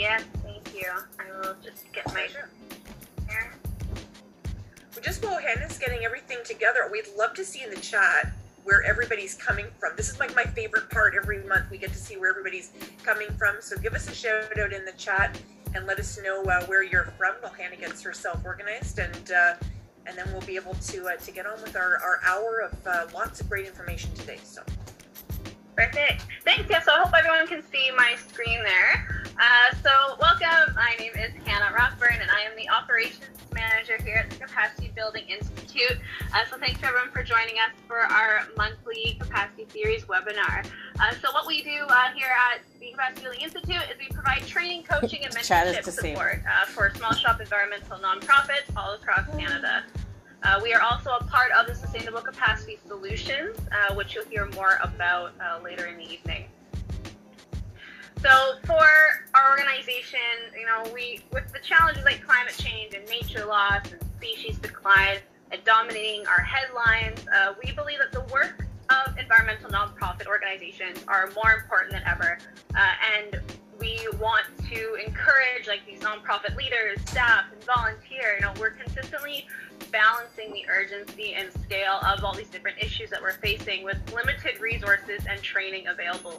Yes, thank you. I will just get my. Well, just while Hannah's getting everything together, we'd love to see in the chat where everybody's coming from. This is like my favorite part. Every month we get to see where everybody's coming from. So give us a shout out in the chat and let us know uh, where you're from while Hannah gets herself organized, and uh, and then we'll be able to uh, to get on with our, our hour of uh, lots of great information today. So. Perfect. Thanks. Yeah, so I hope everyone can see my screen there. Uh, so welcome. My name is Hannah Rothburn, and I am the Operations Manager here at the Capacity Building Institute. Uh, so thanks to everyone for joining us for our monthly Capacity Series webinar. Uh, so what we do uh, here at the Capacity Building Institute is we provide training, coaching, and mentorship support uh, for small shop environmental nonprofits all across Canada. Uh, we are also a part of the Sustainable Capacity Solutions, uh, which you'll hear more about uh, later in the evening. So for our organization, you know, we with the challenges like climate change and nature loss and species decline and dominating our headlines, uh, we believe that the work of environmental nonprofit organizations are more important than ever. Uh, and we want to encourage like these nonprofit leaders, staff, and volunteer. You know, we're consistently balancing the urgency and scale of all these different issues that we're facing with limited resources and training available.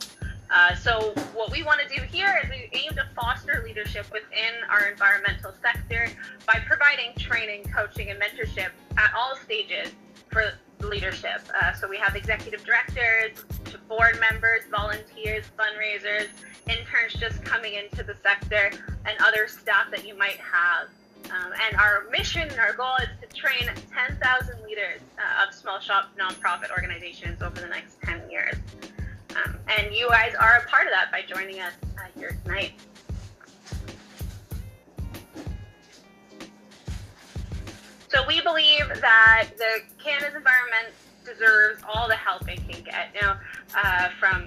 Uh, so what we want to do here is we aim to foster leadership within our environmental sector by providing training, coaching, and mentorship at all stages for leadership. Uh, so we have executive directors, board members, volunteers, fundraisers, interns just coming into the sector, and other staff that you might have. Um, and our mission and our goal is to train 10,000 leaders uh, of small shop nonprofit organizations over the next 10 years. Um, and you guys are a part of that by joining us uh, here tonight. So we believe that the Canada's environment deserves all the help it can get. You know, uh, from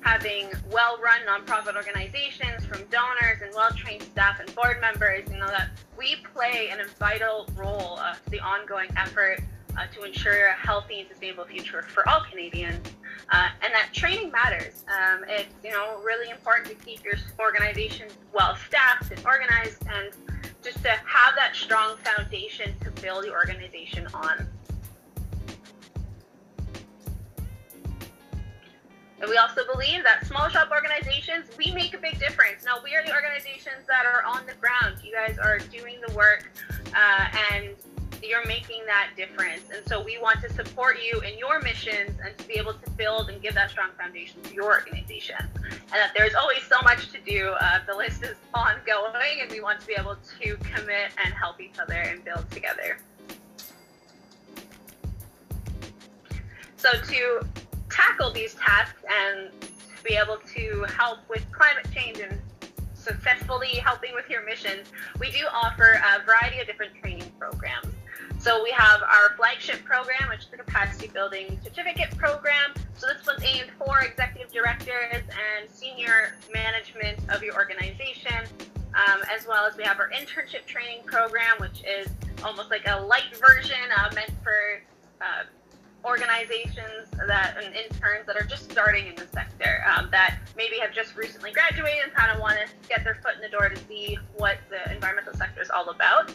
having well-run nonprofit organizations, from donors and well-trained staff and board members, you know that we play an vital role uh, to the ongoing effort uh, to ensure a healthy and sustainable future for all Canadians, uh, and that training matters. Um, it's you know really important to keep your organization well staffed and organized, and just to have that strong foundation to build the organization on. And we also believe that small shop organizations, we make a big difference. Now, we are the organizations that are on the ground. You guys are doing the work uh, and you're making that difference. And so we want to support you in your missions and to be able to build and give that strong foundation to your organization. And that there's always so much to do. Uh, the list is ongoing and we want to be able to commit and help each other and build together. So to tackle these tasks and to be able to help with climate change and successfully helping with your missions, we do offer a variety of different training programs. So we have our flagship program, which is the Capacity Building Certificate Program. So this one's aimed for executive directors and senior management of your organization, um, as well as we have our internship training program, which is almost like a light version uh, meant for uh, organizations that and interns that are just starting in the sector um, that maybe have just recently graduated and kind of want to get their foot in the door to see what the environmental sector is all about.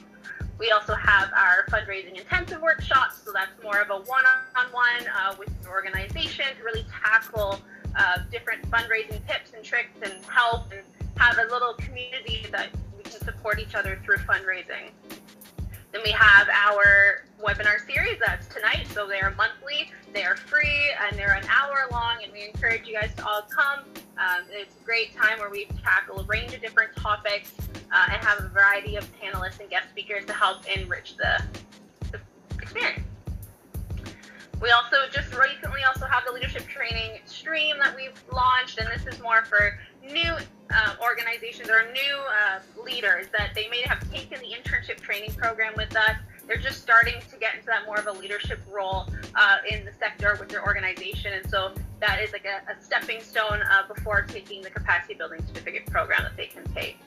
We also have our fundraising intensive workshops, so that's more of a one-on-one uh, with an organization to really tackle uh, different fundraising tips and tricks and help and have a little community that we can support each other through fundraising. Then we have our webinar series that's tonight. So they are monthly, they are free, and they're an hour long. And we encourage you guys to all come. Um, it's a great time where we tackle a range of different topics uh, and have a variety of panelists and guest speakers to help enrich the, the experience. We also just recently also have the leadership training stream that we've launched, and this is more for new uh, organizations or new uh, leaders that they may have taken the internship training program with us. They're just starting to get into that more of a leadership role uh, in the sector with their organization, and so that is like a, a stepping stone uh, before taking the capacity building certificate program that they can take.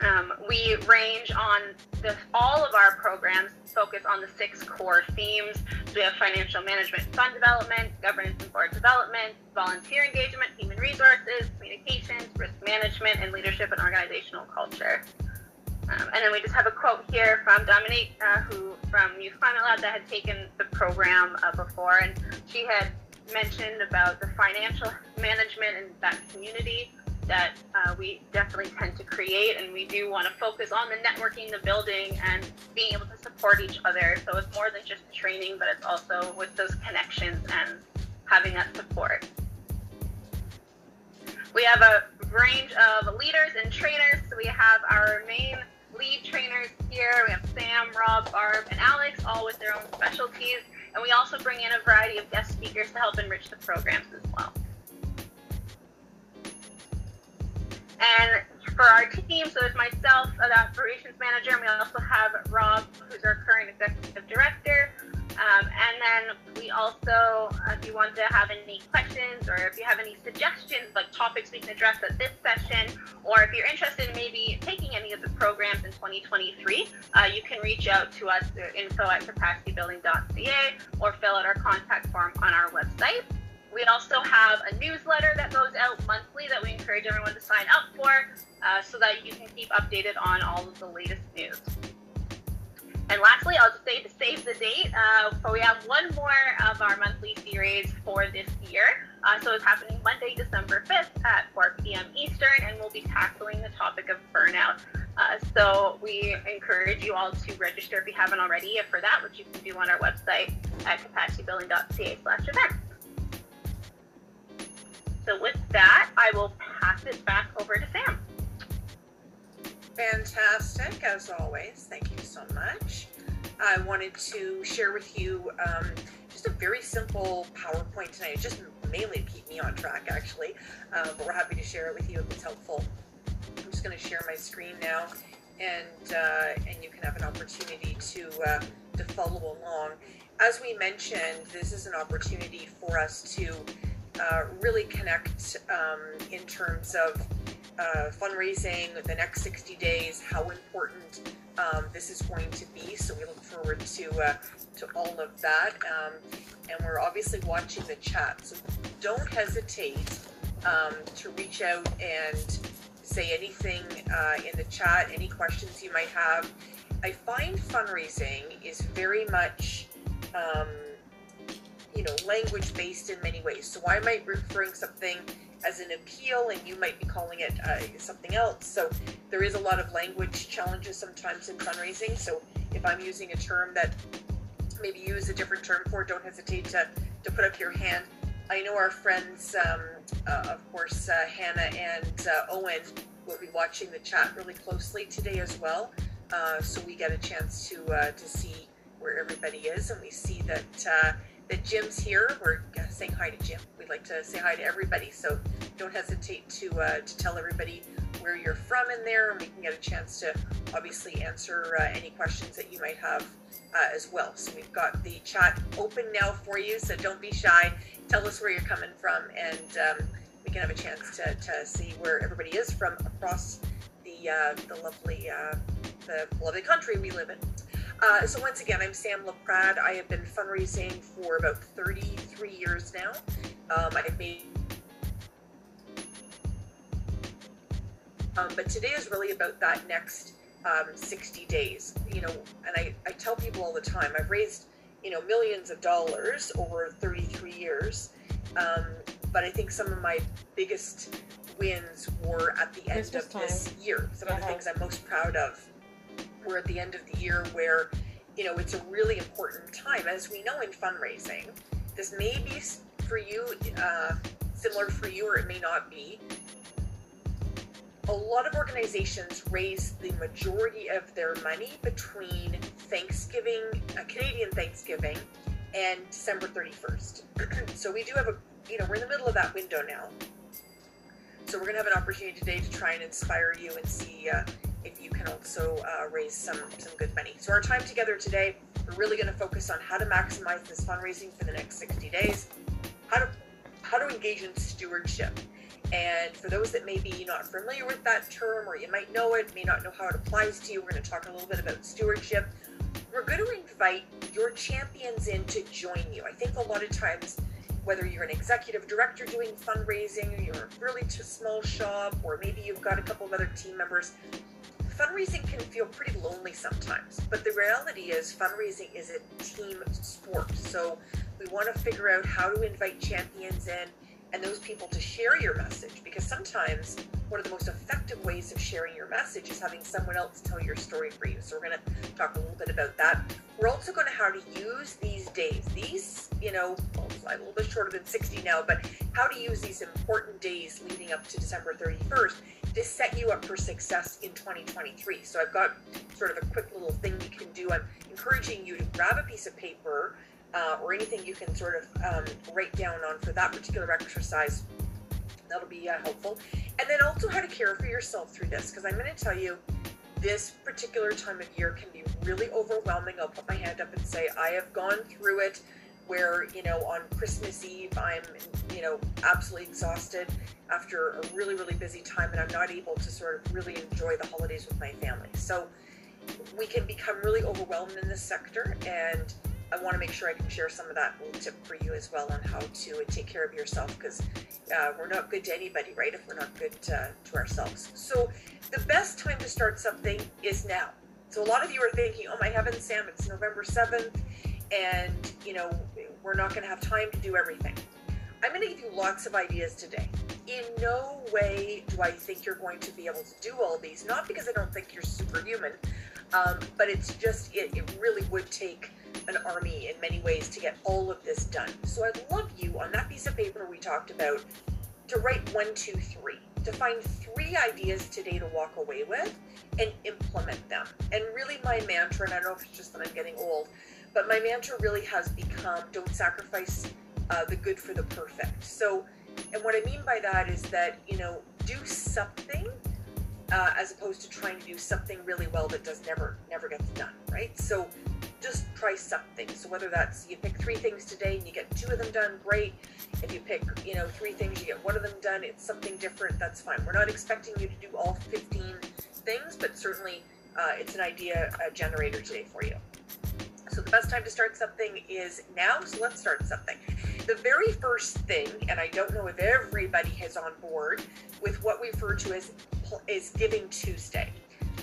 Um, we range on the, all of our programs focus on the six core themes. So we have financial management, fund development, governance and board development, volunteer engagement, human resources, communications, risk management, and leadership and organizational culture. Um, and then we just have a quote here from Dominique, uh, who from Youth Climate Lab that had taken the program uh, before, and she had mentioned about the financial management and that community that uh, we definitely tend to create, and we do want to focus on the networking, the building, and being able to support each other. So it's more than just training, but it's also with those connections and having that support. We have a range of leaders and trainers. So we have our main lead trainers here. We have Sam, Rob, Barb, and Alex, all with their own specialties. And we also bring in a variety of guest speakers to help enrich the programs as well. And for our team, so there's myself, the operations manager, and we also have Rob, who's our current executive director. Um, and then we also, if you want to have any questions or if you have any suggestions, like topics we can address at this session, or if you're interested in maybe taking any of the programs in 2023, uh, you can reach out to us through info at capacitybuilding.ca or fill out our contact form on our website. We also have a newsletter that goes out monthly that we encourage everyone to sign up for uh, so that you can keep updated on all of the latest news. And lastly, I'll just say to save the date, uh, so we have one more of our monthly series for this year. Uh, so it's happening Monday, December 5th at 4 p.m. Eastern, and we'll be tackling the topic of burnout. Uh, so we encourage you all to register if you haven't already for that, which you can do on our website at capacitybuilding.ca slash events. So with that, I will pass it back over to Sam. Fantastic, as always. Thank you so much. I wanted to share with you um, just a very simple PowerPoint tonight. It just mainly keep me on track, actually, uh, but we're happy to share it with you if it's helpful. I'm just going to share my screen now, and uh, and you can have an opportunity to uh, to follow along. As we mentioned, this is an opportunity for us to uh, really connect um, in terms of uh, fundraising, the next 60 days, how important um, this is going to be. So we look forward to uh, to all of that, um, and we're obviously watching the chat. So don't hesitate um, to reach out and say anything uh, in the chat, any questions you might have. I find fundraising is very much um, you know language based in many ways. So I might be referring something as an appeal and you might be calling it uh, something else. So there is a lot of language challenges sometimes in fundraising. So if I'm using a term that maybe you use a different term for, don't hesitate to, to put up your hand. I know our friends, um, uh, of course, uh, Hannah and uh, Owen will be watching the chat really closely today as well. Uh, so we get a chance to uh, to see where everybody is, and we see that that Jim's here. We're saying hi to Jim. We'd like to say hi to everybody, so don't hesitate to uh, to tell everybody where you're from in there, and we can get a chance to obviously answer uh, any questions that you might have uh, as well. So we've got the chat open now for you, so don't be shy. Tell us where you're coming from, and um, we can have a chance to, to see where everybody is from across the uh, the lovely uh, the lovely country we live in. Uh, so once again, I'm Sam LaPrade. I have been fundraising for about 33 years now. Um, I've made um, but today is really about that next um, 60 days. You know, and I, I tell people all the time, I've raised, you know, millions of dollars over 33 years. Um, but I think some of my biggest wins were at the end of time. this year. Some of the things I'm most proud of we're at the end of the year where, you know, it's a really important time. As we know in fundraising, this may be for you, uh, similar for you, or it may not be. A lot of organizations raise the majority of their money between Thanksgiving, uh, Canadian Thanksgiving, and December 31st. so we do have a, you know, we're in the middle of that window now. So we're going to have an opportunity today to try and inspire you and see uh, if you can also uh, raise some, some good money. So our time together today, we're really going to focus on how to maximize this fundraising for the next 60 days, how to how to engage in stewardship. And for those that may be not familiar with that term, or you might know it, may not know how it applies to you, we're going to talk a little bit about stewardship. We're going to invite your champions in to join you. I think a lot of times, whether you're an executive director doing fundraising, you're a really small shop, or maybe you've got a couple of other team members, fundraising can feel pretty lonely sometimes. But the reality is, fundraising is a team sport. So we want to figure out how to invite champions in and those people to share your message because sometimes one of the most effective ways of sharing your message is having someone else tell your story for you. So we're going to talk a little bit about that. We're also going to how to use these days. These, you know, well, a little bit shorter than 60 now, but how to use these important days leading up to December 31st to set you up for success in 2023. So I've got sort of a quick little thing you can do. I'm encouraging you to grab a piece of paper uh, or anything you can sort of um, write down on for that particular exercise. That'll be uh, helpful. And then also how to care for yourself through this, because I'm going to tell you this particular time of year can be really overwhelming. I'll put my hand up and say, I have gone through it where, you know, on Christmas Eve, I'm, you know, absolutely exhausted after a really, really busy time and I'm not able to sort of really enjoy the holidays with my family. So we can become really overwhelmed in this sector and I want to make sure I can share some of that little tip for you as well on how to take care of yourself because uh, we're not good to anybody, right? If we're not good to, to ourselves. So the best time to start something is now. So a lot of you are thinking, oh my heavens, Sam, it's November 7th and, you know, we're not going to have time to do everything. I'm going to give you lots of ideas today. In no way do I think you're going to be able to do all these, not because I don't think you're superhuman, um, but it's just, it, it really would take an army in many ways to get all of this done. So I'd love you on that piece of paper we talked about to write one, two, three, to find three ideas today to walk away with and implement them. And really, my mantra, and I don't know if it's just that I'm getting old, but my mantra really has become don't sacrifice uh, the good for the perfect. So, and what I mean by that is that, you know, do something uh, as opposed to trying to do something really well that does never never gets done right? So just try something. So whether that's you pick three things today and you get two of them done great. If you pick you know three things you get one of them done it's something different that's fine. We're not expecting you to do all 15 things but certainly uh, it's an idea generator today for you. So the best time to start something is now so let's start something the very first thing, and I don't know if everybody is on board with what we refer to as is Giving Tuesday.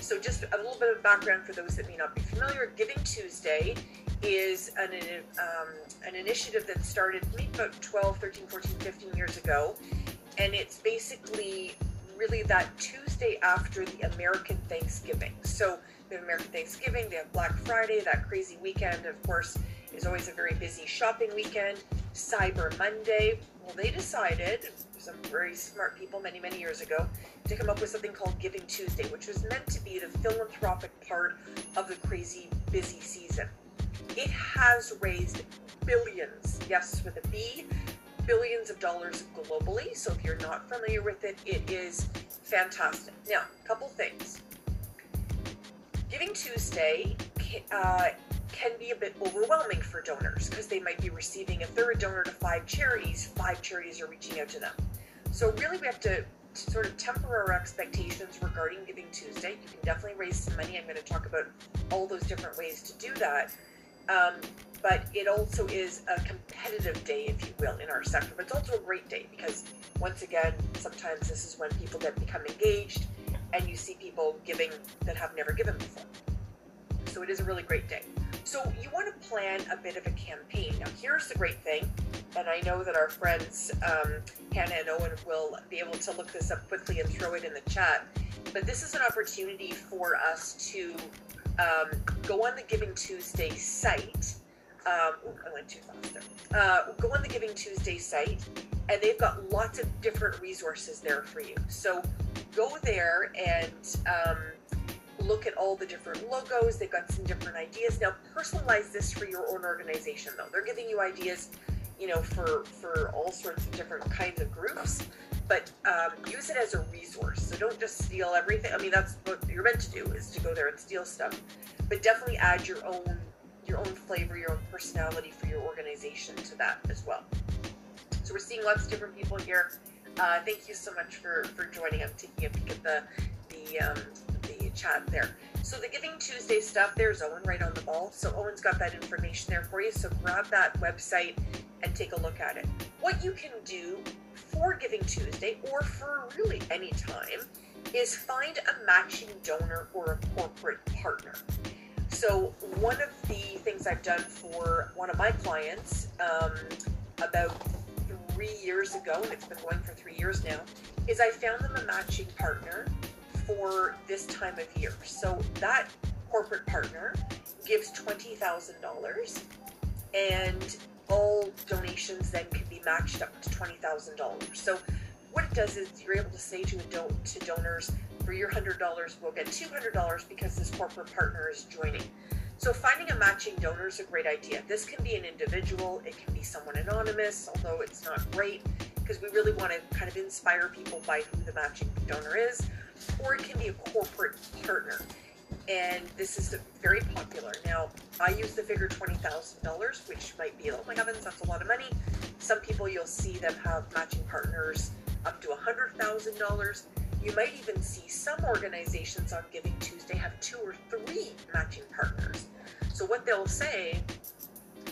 So just a little bit of background for those that may not be familiar. Giving Tuesday is an, um, an initiative that started maybe about 12, 13, 14, 15 years ago. And it's basically really that Tuesday after the American Thanksgiving. So the American Thanksgiving, they have Black Friday, that crazy weekend, of course, is always a very busy shopping weekend. Cyber Monday. Well, they decided, some very smart people many, many years ago, to come up with something called Giving Tuesday, which was meant to be the philanthropic part of the crazy busy season. It has raised billions, yes, with a B, billions of dollars globally. So if you're not familiar with it, it is fantastic. Now, a couple things. Giving Tuesday uh, can be a bit overwhelming for donors because they might be receiving if they're a donor to five charities, five charities are reaching out to them. So really we have to, sort of temper our expectations regarding Giving Tuesday. You can definitely raise some money. I'm going to talk about all those different ways to do that. Um, but it also is a competitive day, if you will, in our sector. But it's also a great day because, once again, sometimes this is when people get become engaged and you see people giving that have never given before. So it is a really great day. So you want to plan a bit of a campaign. Now, here's the great thing, and I know that our friends um, Hannah and Owen will be able to look this up quickly and throw it in the chat. But this is an opportunity for us to um, go on the Giving Tuesday site. Um, ooh, I went too fast there. Uh, go on the Giving Tuesday site, and they've got lots of different resources there for you. So go there and um, look at all the different logos. They've got some different ideas. Now, personalize this for your own organization, though. They're giving you ideas, you know, for for all sorts of different kinds of groups, but um, use it as a resource. So don't just steal everything. I mean, that's what you're meant to do is to go there and steal stuff, but definitely add your own your own flavor, your own personality for your organization to that as well. So we're seeing lots of different people here. Uh, thank you so much for, for joining. I'm taking a peek at the the um, chat there. So the Giving Tuesday stuff, there's Owen right on the ball. So Owen's got that information there for you. So grab that website and take a look at it. What you can do for Giving Tuesday or for really any time is find a matching donor or a corporate partner. So one of the things I've done for one of my clients um, about three years ago, and it's been going for three years now, is I found them a matching partner for this time of year. So that corporate partner gives $20,000 and all donations then can be matched up to $20,000. So what it does is you're able to say to, to donors, for your $100, we'll get $200 because this corporate partner is joining. So finding a matching donor is a great idea. This can be an individual, it can be someone anonymous, although it's not great because we really want to kind of inspire people by who the matching donor is, or it can be a corporate partner. And this is very popular. Now, I use the figure $20,000, which might be, oh my heavens, that's a lot of money. Some people you'll see them have matching partners up to $100,000. You might even see some organizations on Giving Tuesday have two or three matching partners. So what they'll say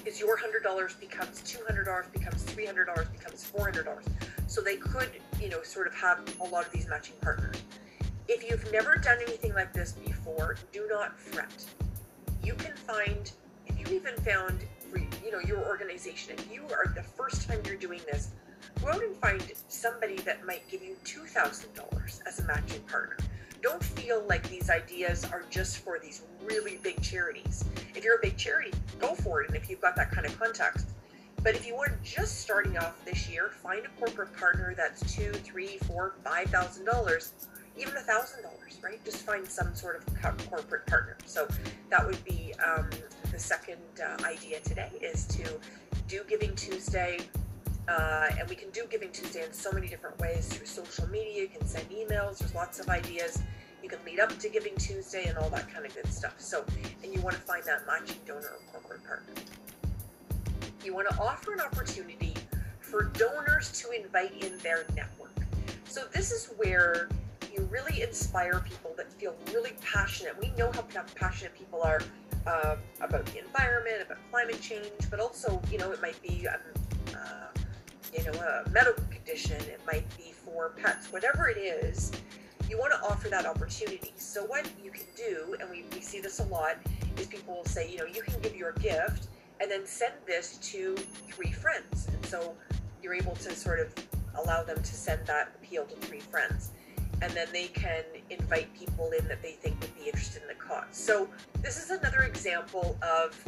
is your $100 becomes $200, becomes $300, becomes $400. So they could, you know, sort of have a lot of these matching partners. If you've never done anything like this before, do not fret. You can find, if you even found, you know, your organization, if you are the first time you're doing this, go out and find somebody that might give you $2,000 as a matching partner. Don't feel like these ideas are just for these really big charities. If you're a big charity, go for it, and if you've got that kind of context. But if you are just starting off this year, find a corporate partner that's two, three, four, five thousand dollars, even a thousand dollars, right? Just find some sort of corporate partner. So that would be um, the second uh, idea today is to do Giving Tuesday uh, and we can do Giving Tuesday in so many different ways through social media. You can send emails. There's lots of ideas. You can lead up to Giving Tuesday and all that kind of good stuff. So, and you want to find that matching donor or corporate partner. You want to offer an opportunity for donors to invite in their network. So this is where you really inspire people that feel really passionate. We know how passionate people are uh, about the environment, about climate change, but also, you know, it might be um, uh, you know, a medical condition, it might be for pets, whatever it is, you want to offer that opportunity. So what you can do, and we, we see this a lot, is people will say, you know, you can give your gift and then send this to three friends. And so you're able to sort of allow them to send that appeal to three friends. And then they can invite people in that they think would be interested in the cause. So this is another example of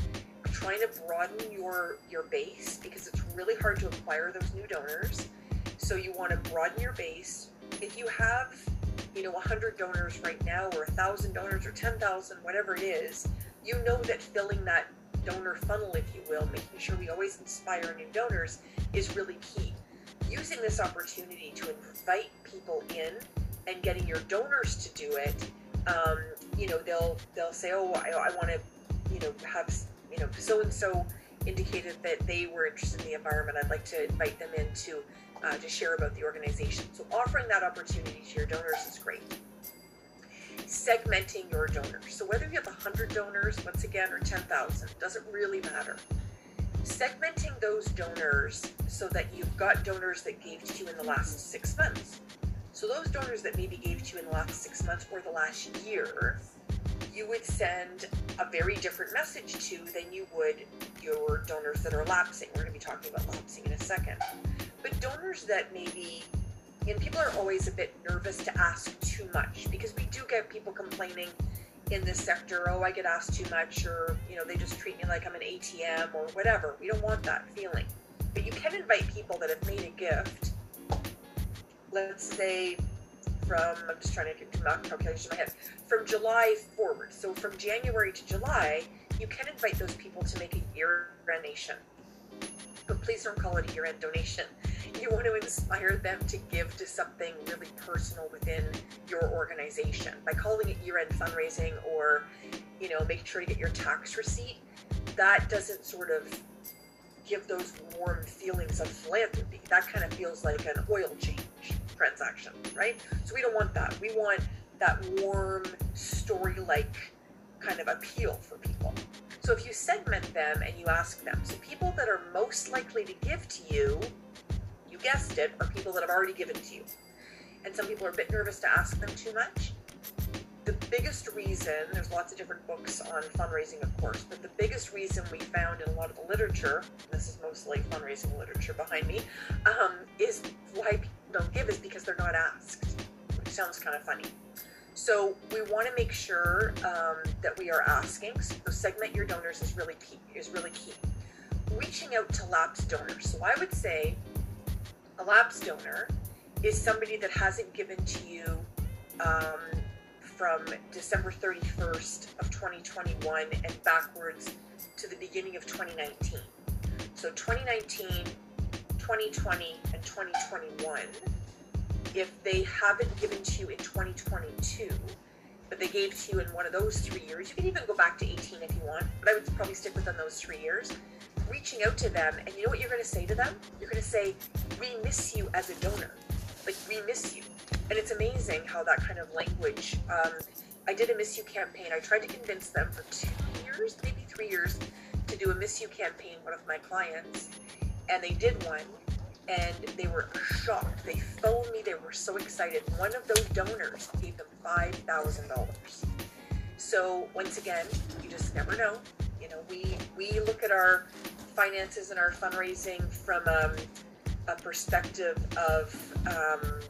trying to broaden your your base because it's really hard to acquire those new donors. So you want to broaden your base. If you have, you know, 100 donors right now or 1,000 donors or 10,000, whatever it is, you know that filling that donor funnel, if you will, making sure we always inspire new donors is really key. Using this opportunity to invite people in and getting your donors to do it, um, you know, they'll they'll say, oh, I, I want to, you know, have you know, so and so indicated that they were interested in the environment. I'd like to invite them in to, uh, to share about the organization. So offering that opportunity to your donors is great. Segmenting your donors. So whether you have 100 donors, once again, or 10,000, doesn't really matter. Segmenting those donors so that you've got donors that gave to you in the last six months. So those donors that maybe gave to you in the last six months or the last year, you would send a very different message to than you would your donors that are lapsing. We're going to be talking about lapsing in a second. But donors that maybe, and people are always a bit nervous to ask too much because we do get people complaining in this sector, oh, I get asked too much, or, you know, they just treat me like I'm an ATM or whatever. We don't want that feeling. But you can invite people that have made a gift. Let's say from, I'm just trying to do math calculation in my head, from July forward. So from January to July, you can invite those people to make a year donation. But please don't call it a year-end donation. You want to inspire them to give to something really personal within your organization. By calling it year-end fundraising or, you know, making sure to get your tax receipt, that doesn't sort of give those warm feelings of philanthropy. That kind of feels like an oil change transaction, right? So we don't want that. We want that warm, story like kind of appeal for people. So if you segment them and you ask them, so people that are most likely to give to you, you guessed it, are people that have already given to you. And some people are a bit nervous to ask them too much. The biggest reason, there's lots of different books on fundraising, of course, but the biggest reason we found in a lot of the literature, this is mostly fundraising literature behind me, um, is why people don't give is because they're not asked, which sounds kind of funny. So we want to make sure um, that we are asking. So segment your donors is really key. Is really key. Reaching out to lapsed donors. So I would say a lapsed donor is somebody that hasn't given to you um, from December 31st of 2021 and backwards to the beginning of 2019. So 2019, 2020, and 2021 if they haven't given to you in 2022, but they gave to you in one of those three years, you can even go back to 18 if you want, but I would probably stick within those three years. Reaching out to them, and you know what you're going to say to them? You're going to say, We miss you as a donor. Like, we miss you. And it's amazing how that kind of language. Um, I did a Miss You campaign. I tried to convince them for two years, maybe three years, to do a Miss You campaign, one of my clients. And they did one and they were shocked. They phoned me, they were so excited. One of those donors gave them $5,000. So, once again, you just never know. You know, we, we look at our finances and our fundraising from um, a perspective of um,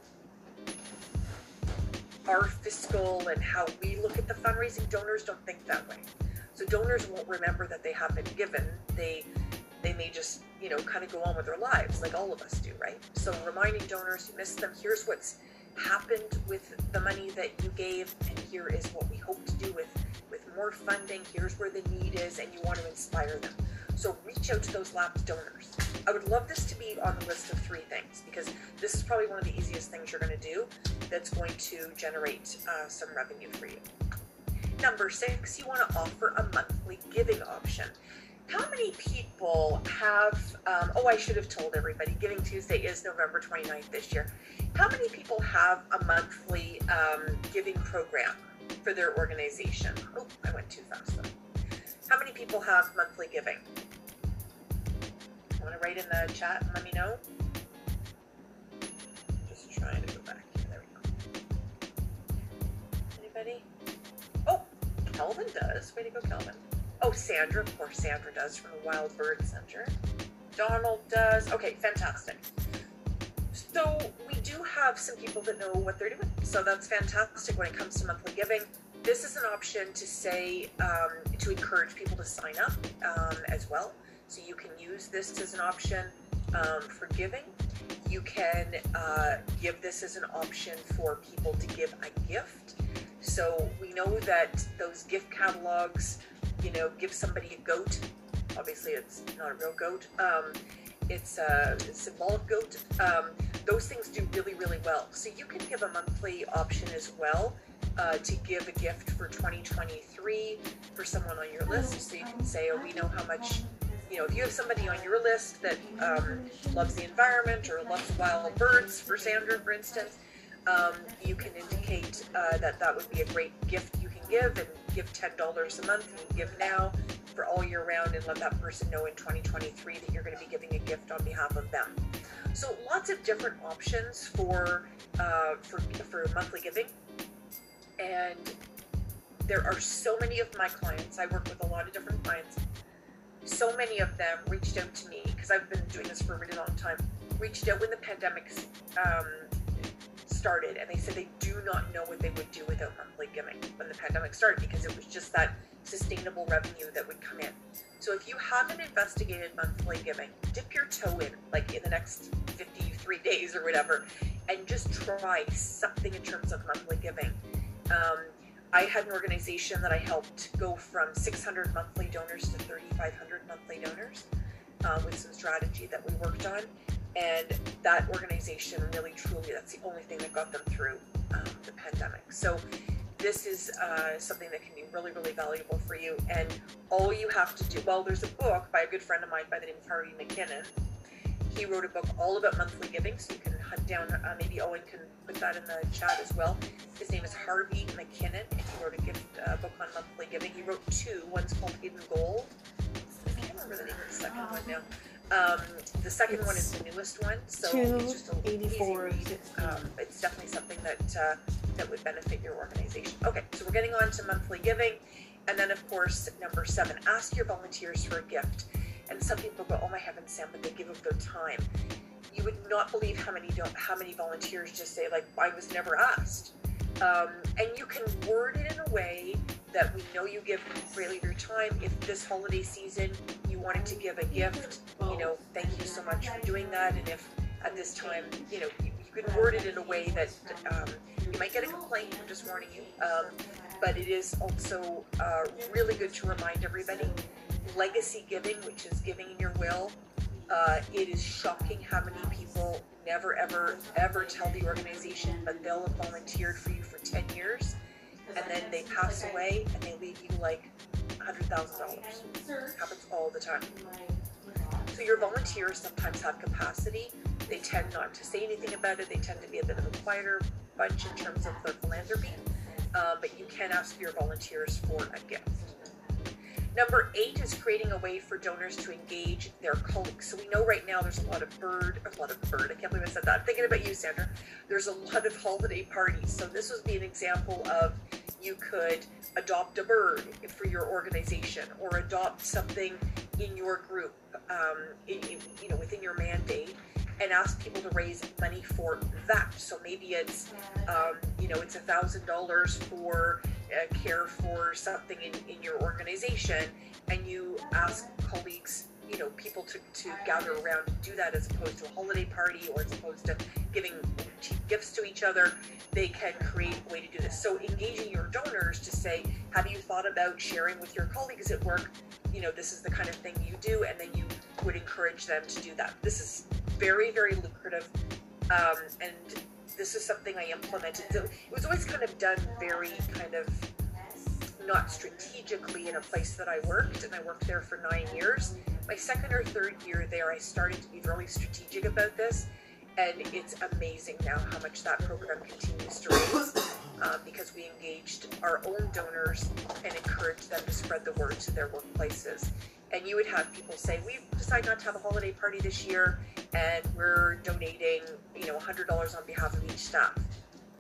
our fiscal and how we look at the fundraising. Donors don't think that way. So donors won't remember that they have been given. They they may just, you know, kind of go on with their lives like all of us do, right? So reminding donors you missed them, here's what's happened with the money that you gave, and here is what we hope to do with with more funding. Here's where the need is, and you want to inspire them. So reach out to those lapsed donors. I would love this to be on the list of three things because this is probably one of the easiest things you're going to do that's going to generate uh, some revenue for you. Number six, you want to offer a monthly giving option. How many people have, um, oh, I should have told everybody, Giving Tuesday is November 29th this year. How many people have a monthly um, giving program for their organization? Oh, I went too fast though. How many people have monthly giving? Want to write in the chat and let me know? Just trying to go back here. There we go. Anybody? Oh, Kelvin does. Way to go, Kelvin. Oh, Sandra, of course, Sandra does from the Wild Bird Center. Donald does. Okay, fantastic. So we do have some people that know what they're doing. So that's fantastic when it comes to monthly giving. This is an option to say, um, to encourage people to sign up um, as well. So you can use this as an option um, for giving. You can uh, give this as an option for people to give a gift. So we know that those gift catalogs you know, give somebody a goat. Obviously, it's not a real goat. Um, it's a symbolic goat. Um, those things do really, really well. So you can give a monthly option as well uh, to give a gift for 2023 for someone on your list. So you can say, oh, we know how much, you know, if you have somebody on your list that um, loves the environment or loves wild birds, for Sandra, for instance, um, you can indicate uh, that that would be a great gift you can give and give $10 a month and give now for all year round and let that person know in 2023 that you're going to be giving a gift on behalf of them. So lots of different options for uh, for for monthly giving, and there are so many of my clients. I work with a lot of different clients. So many of them reached out to me because I've been doing this for a really long time. Reached out when the pandemic um, started and they said they do not know what they would do without monthly giving when the pandemic started because it was just that sustainable revenue that would come in. So if you haven't investigated monthly giving, dip your toe in like in the next 53 days or whatever and just try something in terms of monthly giving. Um, I had an organization that I helped go from 600 monthly donors to 3,500 monthly donors uh, with some strategy that we worked on. And that organization really truly that's the only thing that got them through um, the pandemic. So this is uh, something that can be really really valuable for you. And all you have to do well there's a book by a good friend of mine by the name of harvey mckinnon. He wrote a book all about monthly giving, so you can hunt down. Uh, maybe Owen can put that in the chat as well. His name is Harvey McKinnon, and he wrote a gift uh, book on monthly giving. He wrote two. One's called Hidden Gold. I can't remember the name of the second one now. Um, the second one is the newest one, so it's just a easy read. Um, it's definitely something that uh, that would benefit your organization. Okay, so we're getting on to monthly giving, and then of course number seven: ask your volunteers for a gift. And some people go, "Oh my heavens, Sam!" But they give up their time. You would not believe how many don't, how many volunteers just say like, "I was never asked." Um, and you can word it in a way that we know you give greatly your time. If this holiday season you wanted to give a gift, you know, thank you so much for doing that. And if at this time, you know, you, you can word it in a way that um, you might get a complaint. I'm just warning you. Um, but it is also uh, really good to remind everybody. Legacy giving, which is giving in your will, uh, it is shocking how many people never, ever, ever tell the organization, but they'll have volunteered for you for 10 years and then they pass away and they leave you like $100,000. Happens all the time. So your volunteers sometimes have capacity. They tend not to say anything about it. They tend to be a bit of a quieter bunch in terms of their philanthropy. Uh, but you can ask your volunteers for a gift. Number eight is creating a way for donors to engage their colleagues. So we know right now there's a lot of bird, a lot of bird. I can't believe I said that. I'm thinking about you, Sandra. There's a lot of holiday parties. So this would be an example of you could adopt a bird for your organization or adopt something in your group, um, in, you know, within your mandate and ask people to raise money for that. So maybe it's, um, you know, it's a thousand dollars for uh, care for something in, in your organization, and you ask colleagues, you know, people to, to gather around and do that as opposed to a holiday party or as opposed to giving gifts to each other. They can create a way to do this. So engaging your donors to say, have you thought about sharing with your colleagues at work? You know, this is the kind of thing you do, and then you would encourage them to do that. This is very, very lucrative. Um, and this is something I implemented. So it was always kind of done very kind of not strategically in a place that I worked, and I worked there for nine years. My second or third year there, I started to be really strategic about this, and it's amazing now how much that program continues to raise uh, because we engaged our own donors and encouraged them to spread the word to their workplaces and you would have people say, "We decided not to have a holiday party this year, and we're donating, you know, $100 on behalf of each staff,"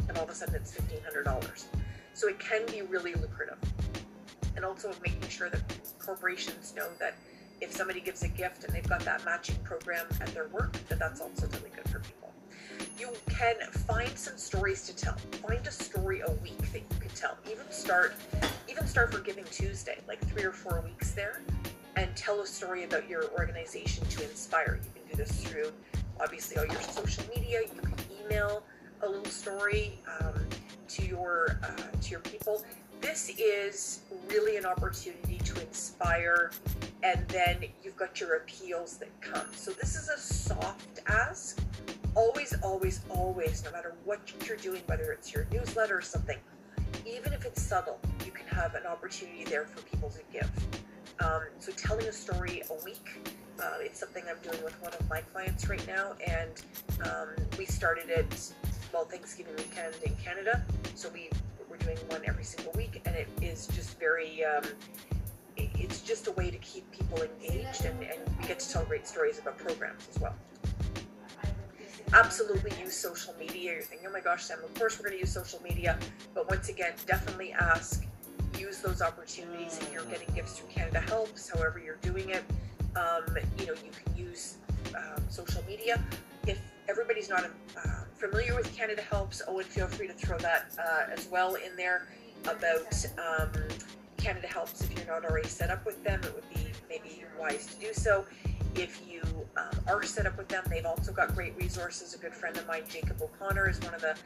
and all of a sudden it's $1,500. So it can be really lucrative, and also making sure that corporations know that if somebody gives a gift and they've got that matching program at their work, that that's also really good for people. You can find some stories to tell. Find a story a week that you can tell. Even start, even start for Giving Tuesday, like three or four weeks there and tell a story about your organization to inspire. You can do this through obviously all your social media. You can email a little story um, to your uh, to your people. This is really an opportunity to inspire, and then you've got your appeals that come. So this is a soft ask. Always, always, always, no matter what you're doing, whether it's your newsletter or something, even if it's subtle, you can have an opportunity there for people to give. Um, so telling a story a week, uh, it's something I'm doing with one of my clients right now, and um, we started it well Thanksgiving weekend in Canada. So we we're doing one every single week, and it is just very. Um, it's just a way to keep people engaged, and, and we get to tell great stories about programs as well absolutely use social media. You're thinking, oh my gosh, Sam, of course we're going to use social media. But once again, definitely ask use those opportunities if you're getting gifts through Canada Helps, however you're doing it. Um, you know, you can use um, social media. If everybody's not uh, familiar with Canada Helps, Owen, feel free to throw that uh, as well in there about um, Canada Helps. If you're not already set up with them, it would be maybe wise to do so. If you um, are set up with them, they've also got great resources. A good friend of mine, Jacob O'Connor, is one of the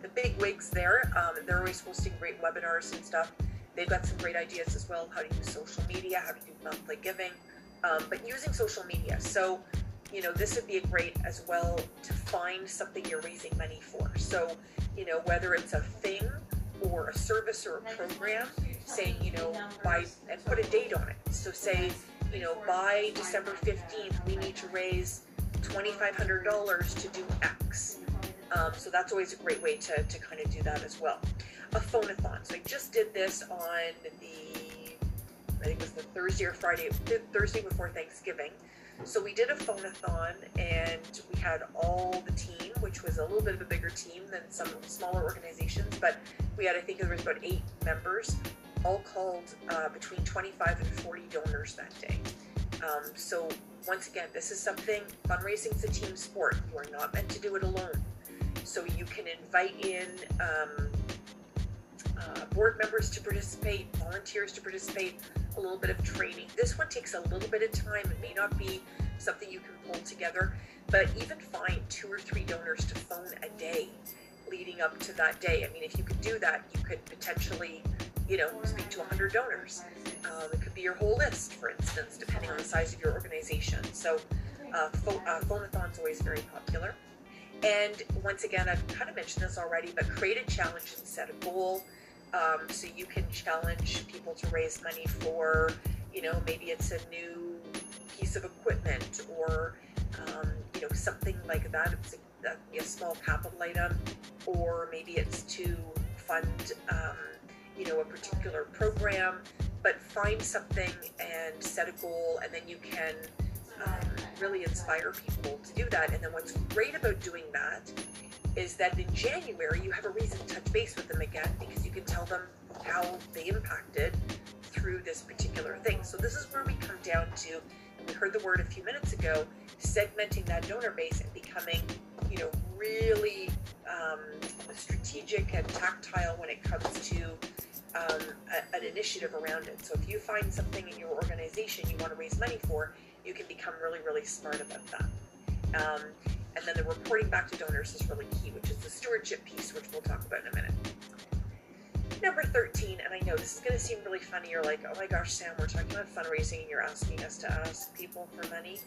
the big wigs there. Um, they're always hosting great webinars and stuff. They've got some great ideas as well how to use social media, how to do monthly giving, um, but using social media. So, you know, this would be a great as well to find something you're raising money for. So, you know, whether it's a thing or a service or a program, saying, you know, by and put a date on it. So, say, you know, by December 15th, we need to raise $2,500 to do X. Um, so that's always a great way to, to kind of do that as well. A phonathon. So I just did this on the, I think it was the Thursday or Friday, Thursday before Thanksgiving. So we did a phonathon and we had all the team, which was a little bit of a bigger team than some smaller organizations, but we had, I think there was about eight members, all called uh, between 25 and 40 donors that day. Um, so once again, this is something, fundraising is a team sport. You are not meant to do it alone. So you can invite in um, uh, board members to participate, volunteers to participate, a little bit of training. This one takes a little bit of time. It may not be something you can pull together, but even find two or three donors to phone a day leading up to that day. I mean, if you could do that, you could potentially, you know, speak to 100 donors. Um, it could be your whole list, for instance, depending on the size of your organization. So, uh, pho- uh, phonathon is always very popular. And once again, I've kind of mentioned this already, but create a challenge and set a goal. Um, so you can challenge people to raise money for, you know, maybe it's a new piece of equipment or, um, you know, something like that. It's a, a, small capital item, or maybe it's to fund, um, you know, a particular program. But find something and set a goal, and then you can um, really inspire people to do that. And then what's great about doing that is that in January you have a reason to touch base with them again because you can tell them how they impacted through this particular thing. So this is where we come down to, we heard the word a few minutes ago, segmenting that donor base and becoming, you know, really um, strategic and tactile when it comes to um, a, an initiative around it. So if you find something in your organization you want to raise money for, you can become really, really smart about that. Um, and then the reporting back to donors is really key, which is the stewardship piece, which we'll talk about in a minute. Number 13, and I know this is going to seem really funny. You're like, oh my gosh, Sam, we're talking about fundraising and you're asking us to ask people for money.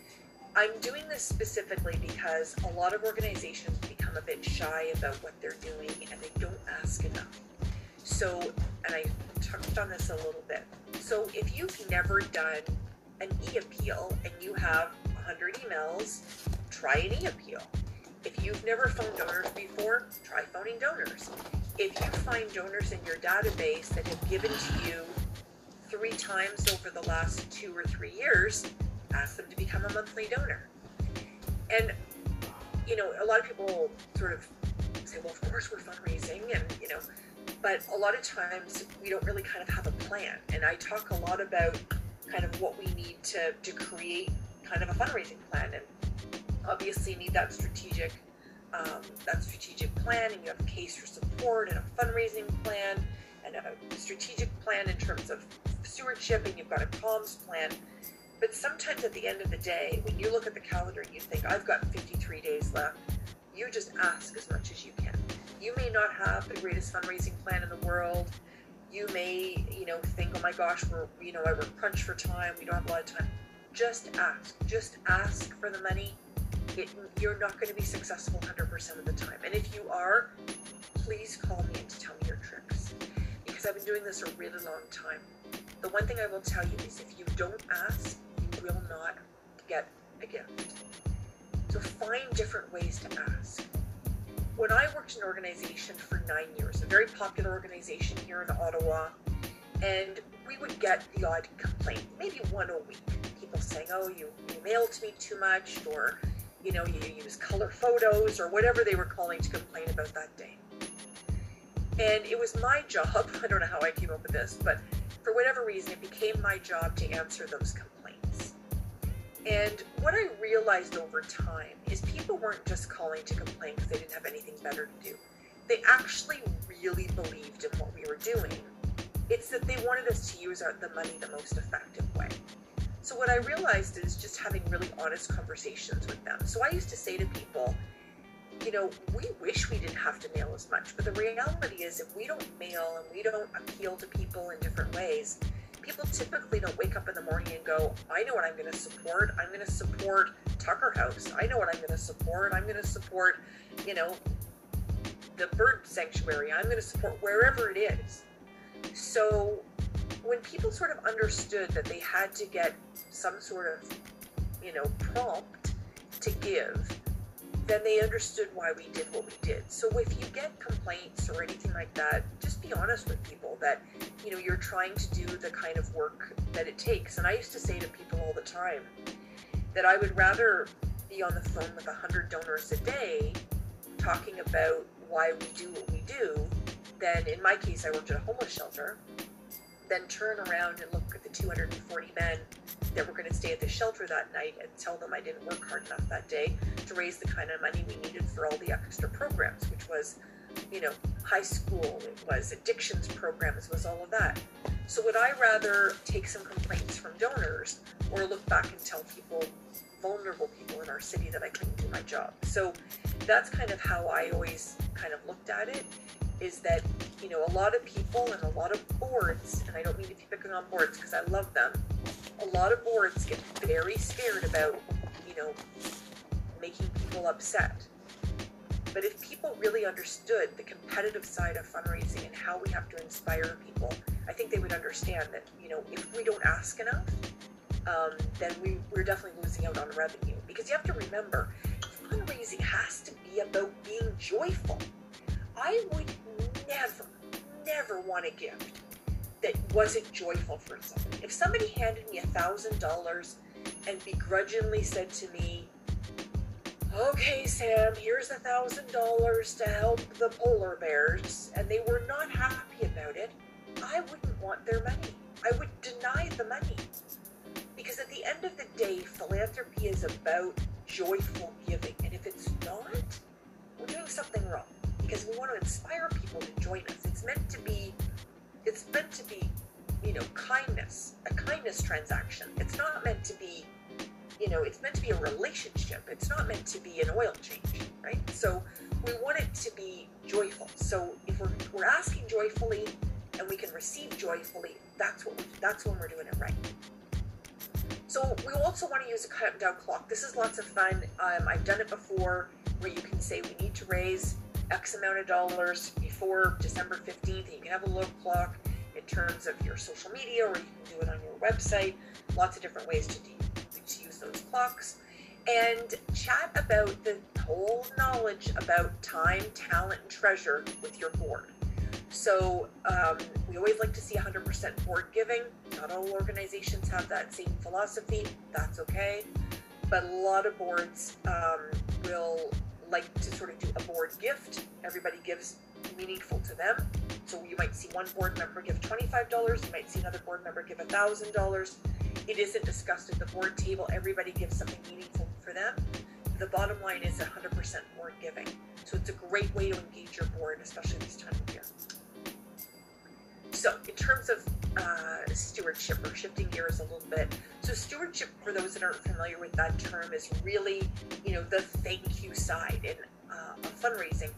I'm doing this specifically because a lot of organizations become a bit shy about what they're doing and they don't ask enough. So, and I touched on this a little bit. So, if you've never done an e appeal and you have 100 emails try an e-appeal. If you've never phoned donors before, try phoning donors. If you find donors in your database that have given to you three times over the last two or three years, ask them to become a monthly donor. And, you know, a lot of people sort of say, well, of course we're fundraising, and, you know, but a lot of times we don't really kind of have a plan. And I talk a lot about kind of what we need to, to create kind of a fundraising plan. And obviously need that strategic um, that strategic plan, and you have a case for support and a fundraising plan and a strategic plan in terms of stewardship, and you've got a comms plan. But sometimes at the end of the day, when you look at the calendar and you think, I've got 53 days left, you just ask as much as you can. You may not have the greatest fundraising plan in the world. You may, you know, think, oh my gosh, we're, you know, we're crunched for time. We don't have a lot of time. Just ask. Just ask for the money it, you're not going to be successful 100% of the time. And if you are, please call me and tell me your tricks because I've been doing this a really long time. The one thing I will tell you is if you don't ask, you will not get a gift. So find different ways to ask. When I worked in an organization for nine years, a very popular organization here in Ottawa, and we would get the odd complaint, maybe one a week. People saying, oh, you, you mailed to me too much, or you know, you use color photos or whatever they were calling to complain about that day. And it was my job, I don't know how I came up with this, but for whatever reason, it became my job to answer those complaints. And what I realized over time is people weren't just calling to complain because they didn't have anything better to do. They actually really believed in what we were doing. It's that they wanted us to use our, the money the most effective way. So what I realized is just having really honest conversations with them. So I used to say to people, you know, we wish we didn't have to mail as much, but the reality is if we don't mail and we don't appeal to people in different ways, people typically don't wake up in the morning and go, I know what I'm going to support. I'm going to support Tucker House. I know what I'm going to support. I'm going to support, you know, the bird sanctuary. I'm going to support wherever it is. So when people sort of understood that they had to get some sort of, you know, prompt, to give, then they understood why we did what we did. So if you get complaints or anything like that, just be honest with people that you know you're trying to do the kind of work that it takes. And I used to say to people all the time that I would rather be on the phone with 100 donors a day talking about why we do what we do than in my case I worked at a homeless shelter then turn around and look at the 240 men that were going to stay at the shelter that night and tell them I didn't work hard enough that day to raise the kind of money we needed for all the extra programs, which was, you know, high school, it was addictions programs, was all of that. So would I rather take some complaints from donors or look back and tell people, vulnerable people in our city, that I couldn't do my job? So that's kind of how I always kind of looked at it is that you know a lot of people and a lot of boards and i don't mean to be picking on boards because i love them a lot of boards get very scared about you know making people upset but if people really understood the competitive side of fundraising and how we have to inspire people i think they would understand that you know if we don't ask enough um, then we, we're definitely losing out on revenue because you have to remember fundraising has to be about being joyful I would never, never want a gift that wasn't joyful for somebody. If somebody handed me a thousand dollars and begrudgingly said to me, Okay, Sam, here's a thousand dollars to help the polar bears, and they were not happy about it, I wouldn't want their money. I would deny the money. Because at the end of the day, philanthropy is about joyful giving. And if it's not, we're doing something wrong because we want to inspire people to join us. It's meant to be, it's meant to be, you know, kindness, a kindness transaction. It's not meant to be, you know, it's meant to be a relationship. It's not meant to be an oil change, right? So we want it to be joyful. So if we're, we're asking joyfully and we can receive joyfully, that's what we, that's when we're doing it right. So we also want to use a countdown clock. This is lots of fun. Um, I've done it before where you can say we need to raise X amount of dollars before December 15th. And you can have a little clock in terms of your social media, or you can do it on your website. Lots of different ways to, do, to use those clocks. And chat about the whole knowledge about time, talent, and treasure with your board. So um, we always like to see 100% board giving. Not all organizations have that same philosophy. That's okay. But a lot of boards um, will like to sort of do a board gift. Everybody gives meaningful to them. So you might see one board member give $25, you might see another board member give $1,000. It isn't discussed at the board table. Everybody gives something meaningful for them. The bottom line is 100% board giving. So it's a great way to engage your board, especially this time of year. So, in terms of uh, stewardship or shifting gears a little bit, so stewardship, for those that aren't familiar with that term, is really, you know, the thank you side in uh, fundraising.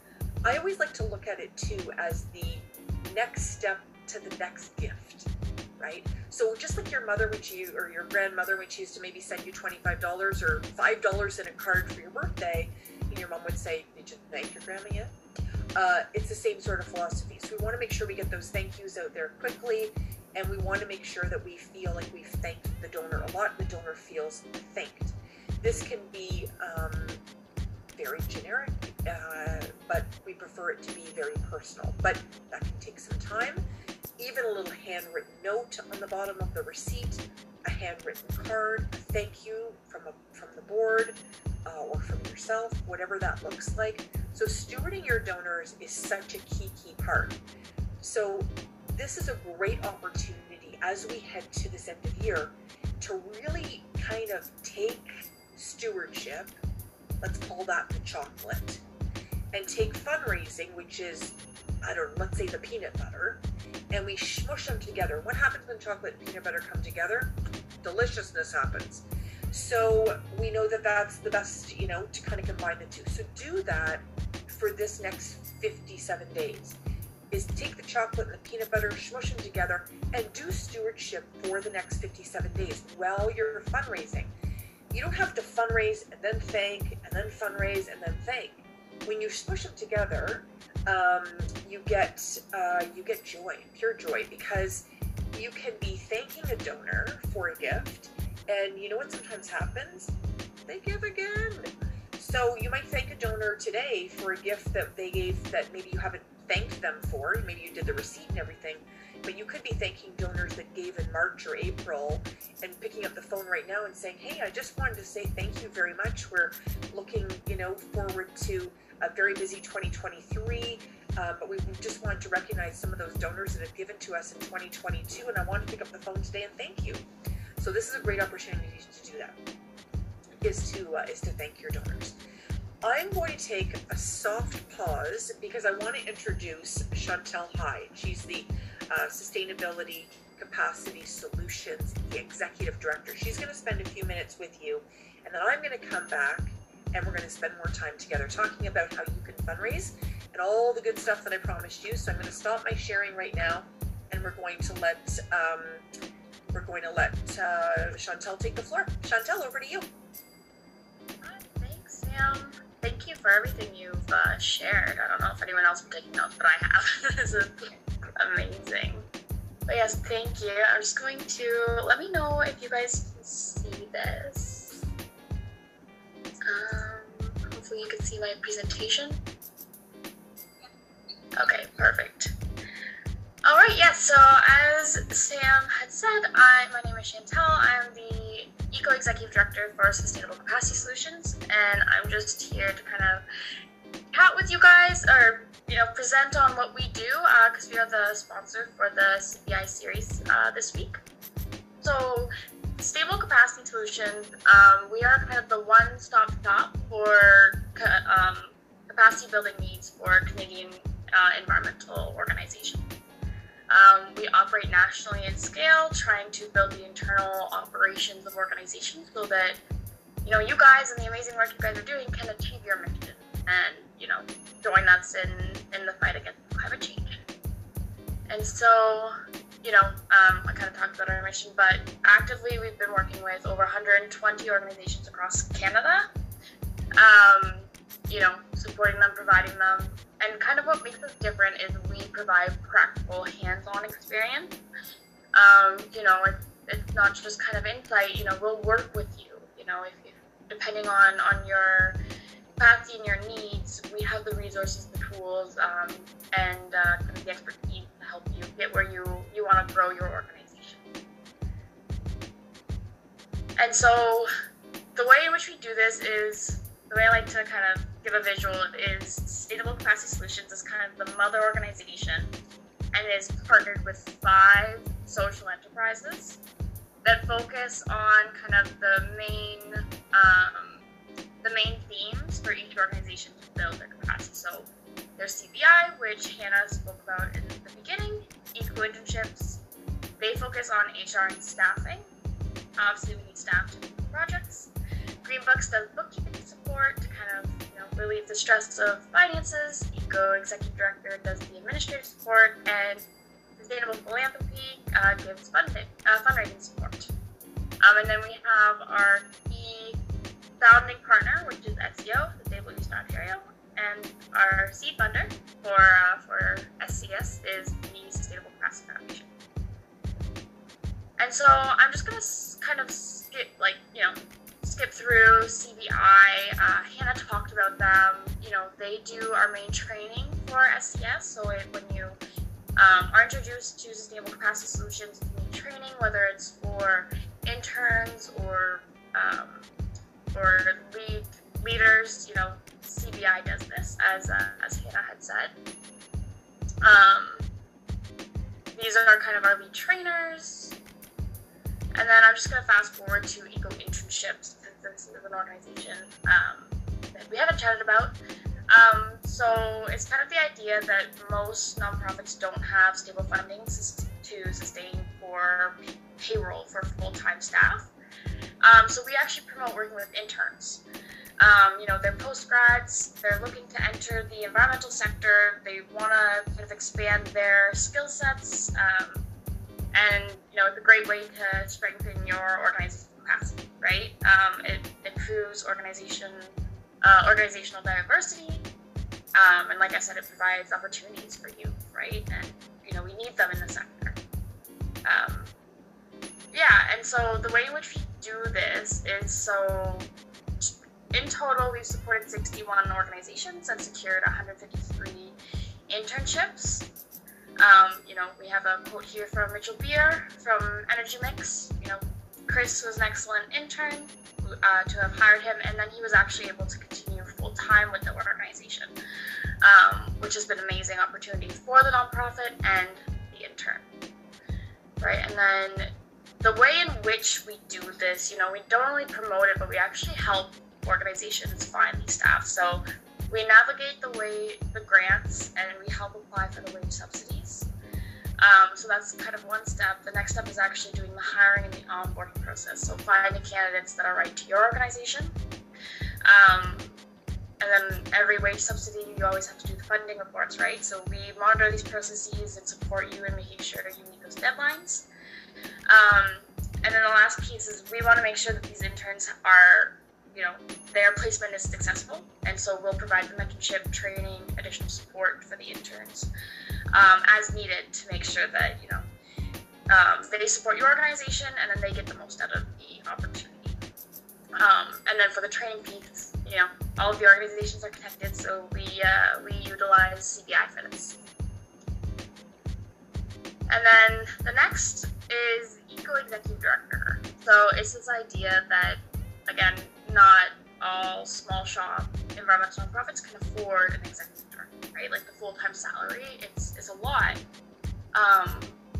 I always like to look at it too as the next step to the next gift, right? So just like your mother would you or your grandmother would choose to maybe send you $25 or $5 in a card for your birthday, and your mom would say, Did you thank your grandma yet? Uh, it's the same sort of philosophy. So we want to make sure we get those thank yous out there quickly, and we want to make sure that we feel like we've thanked the donor a lot. The donor feels thanked. This can be um, very generic, uh, but we prefer it to be very personal. But that can take some time. Even a little handwritten note on the bottom of the receipt, a handwritten card, a thank you from a, from the board uh, or from yourself, whatever that looks like so stewarding your donors is such a key, key part. So this is a great opportunity as we head to this end of year to really kind of take stewardship, let's call that the chocolate, and take fundraising, which is, I don't know, let's say the peanut butter, and we smush them together. What happens when chocolate and peanut butter come together? Deliciousness happens. So we know that that's the best, you know, to kind of combine the two. So do that for this next 57 days is take the chocolate and the peanut butter, smush them together, and do stewardship for the next 57 days while you're fundraising. You don't have to fundraise and then thank, and then fundraise and then thank. When you smush them together, um, you get uh, you get joy, pure joy, because you can be thanking a donor for a gift, and you know what sometimes happens? They give again. So you might thank a donor today for a gift that they gave that maybe you haven't thanked them for. Maybe you did the receipt and everything, but you could be thanking donors that gave in March or April and picking up the phone right now and saying, "Hey, I just wanted to say thank you very much. We're looking, you know, forward to a very busy 2023." Uh, but we just wanted to recognize some of those donors that have given to us in 2022, and I wanted to pick up the phone today and thank you. So this is a great opportunity to do that. Is to uh, is to thank your donors. I'm going to take a soft pause because I want to introduce Chantel Hyde. She's the uh, Sustainability Capacity Solutions the Executive Director. She's going to spend a few minutes with you, and then I'm going to come back and we're going to spend more time together talking about how you can fundraise and all the good stuff that I promised you. So I'm going to stop my sharing right now, and we're going to let um, we're going to let uh, Chantel take the floor. Chantel, over to you. Thanks, Sam thank you for everything you've uh, shared. I don't know if anyone else is taking notes, but I have. this is amazing. But yes, thank you. I'm just going to let me know if you guys can see this. Um, hopefully, you can see my presentation. Okay, perfect. All right, yes. So as Sam had said, I my name is Chantel. I am the Eco Executive Director for Sustainable Capacity Solutions, and I'm just here to kind of chat with you guys or you know present on what we do because uh, we are the sponsor for the CBI series uh, this week. So, Stable Capacity Solutions, um, we are kind of the one-stop shop for um, capacity building needs for Canadian uh, environmental organizations. Um, we operate nationally in scale, trying to build the internal operations of organizations so that you know you guys and the amazing work you guys are doing can achieve your mission and you know join us in in the fight against climate change. And so, you know, um, I kind of talked about our mission, but actively we've been working with over 120 organizations across Canada. Um, you know, supporting them, providing them and kind of what makes us different is we provide practical hands-on experience. Um, you know, it's, it's not just kind of insight. You know, we'll work with you. You know, if, if depending on on your capacity and your needs, we have the resources, the tools, um, and uh, kind of the expertise to help you get where you you want to grow your organization. And so, the way in which we do this is the way I like to kind of give a visual is Sustainable Capacity Solutions is kind of the mother organization and is partnered with five social enterprises that focus on kind of the main um, the main themes for each organization to build their capacity. So there's CBI, which Hannah spoke about in the beginning, eco internships. They focus on HR and staffing. Obviously, we need staff to do projects. Greenbooks does bookkeeping support to kind of you know relieve the stress of finances. Eco Executive Director does the administrative support, and Sustainable Philanthropy uh, gives funding, uh, fundraising support. Um, and then we have our key founding partner, which is SEO, Sustainable East Ontario, and our seed funder for uh, for SCS is the Sustainable Capacity Foundation. And so I'm just gonna kind of skip, like you know, skip through CBI. Uh, Hannah talked about them. You know, they do our main training for SCS. So it, when you um, are introduced to sustainable capacity solutions, training, whether it's for interns or um, or lead leaders, you know, CBI does this, as uh, as Hannah had said. Um, these are kind of our lead trainers. And then I'm just going to fast forward to Eco Internships, this is an organization um, that we haven't chatted about. Um, so it's kind of the idea that most nonprofits don't have stable funding to sustain for payroll for full-time staff. Um, so we actually promote working with interns. Um, you know, they're postgrads, they're looking to enter the environmental sector, they want to kind of expand their skill sets, um, and you know it's a great way to strengthen your organizational capacity right um, it improves organization uh, organizational diversity um, and like i said it provides opportunities for you right and you know we need them in the sector um, yeah and so the way in which we do this is so in total, we've supported 61 organizations and secured 153 internships. Um, you know, we have a quote here from Mitchell Beer from Energy Mix. You know, Chris was an excellent intern uh, to have hired him, and then he was actually able to continue full time with the organization, um, which has been an amazing opportunity for the nonprofit and the intern. Right, and then the way in which we do this, you know, we don't only promote it, but we actually help organizations find these staff. So we navigate the way the grants and we help apply for the wage subsidies. Um, so that's kind of one step. The next step is actually doing the hiring and the onboarding process. So finding candidates that are right to your organization. Um, and then every wage subsidy, you always have to do the funding reports, right? So we monitor these processes and support you in making sure you meet those deadlines. Um, and then the last piece is we want to make sure that these interns are, you know, their placement is successful. And so we'll provide the mentorship, training, additional support for the interns um, as needed to make sure that, you know, um, they support your organization and then they get the most out of the opportunity. Um, and then for the training piece, you know, all of the organizations are connected, so we uh, we utilize CBI for this. And then the next is Eco Executive Director. So it's this idea that, again, not all small shop environmental nonprofits can afford an executive right? Like the full time salary, it's it's a lot um,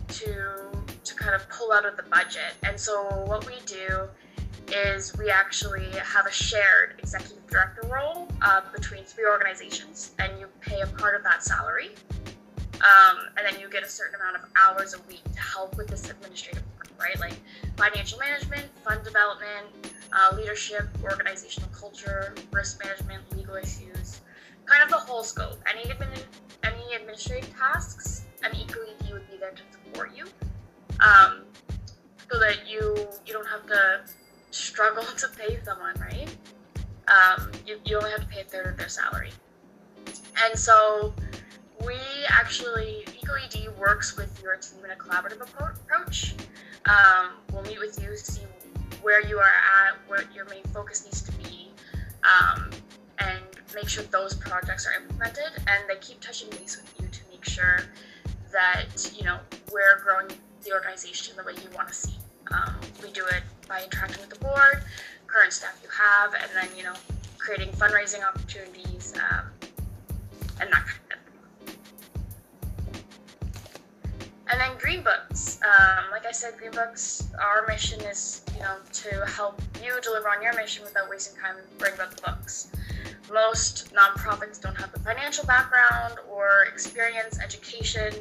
to to kind of pull out of the budget. And so what we do is we actually have a shared executive director role uh, between three organizations, and you pay a part of that salary um, and then you get a certain amount of hours a week to help with this administrative work, right? Like financial management, fund development, uh, leadership, organizational culture, risk management, legal issues, kind of the whole scope. Any admin, any administrative tasks, an EcoED would be there to support you, um, so that you you don't have to struggle to pay someone, right? Um, you, you only have to pay a third of their salary, and so we actually, EcoED works with your team in a collaborative approach. Um, we'll meet with you, see where you are at, what your main focus needs to be, um, and make sure those projects are implemented. And they keep touching base with you to make sure that you know we're growing the organization the way you want to see. Um, we do it by interacting with the board, current staff you have, and then you know creating fundraising opportunities um, and that kind of thing. And then Green Books. Um, like I said, Green Books, our mission is, you know, to help you deliver on your mission without wasting time bring about the books. Most nonprofits don't have the financial background or experience, education,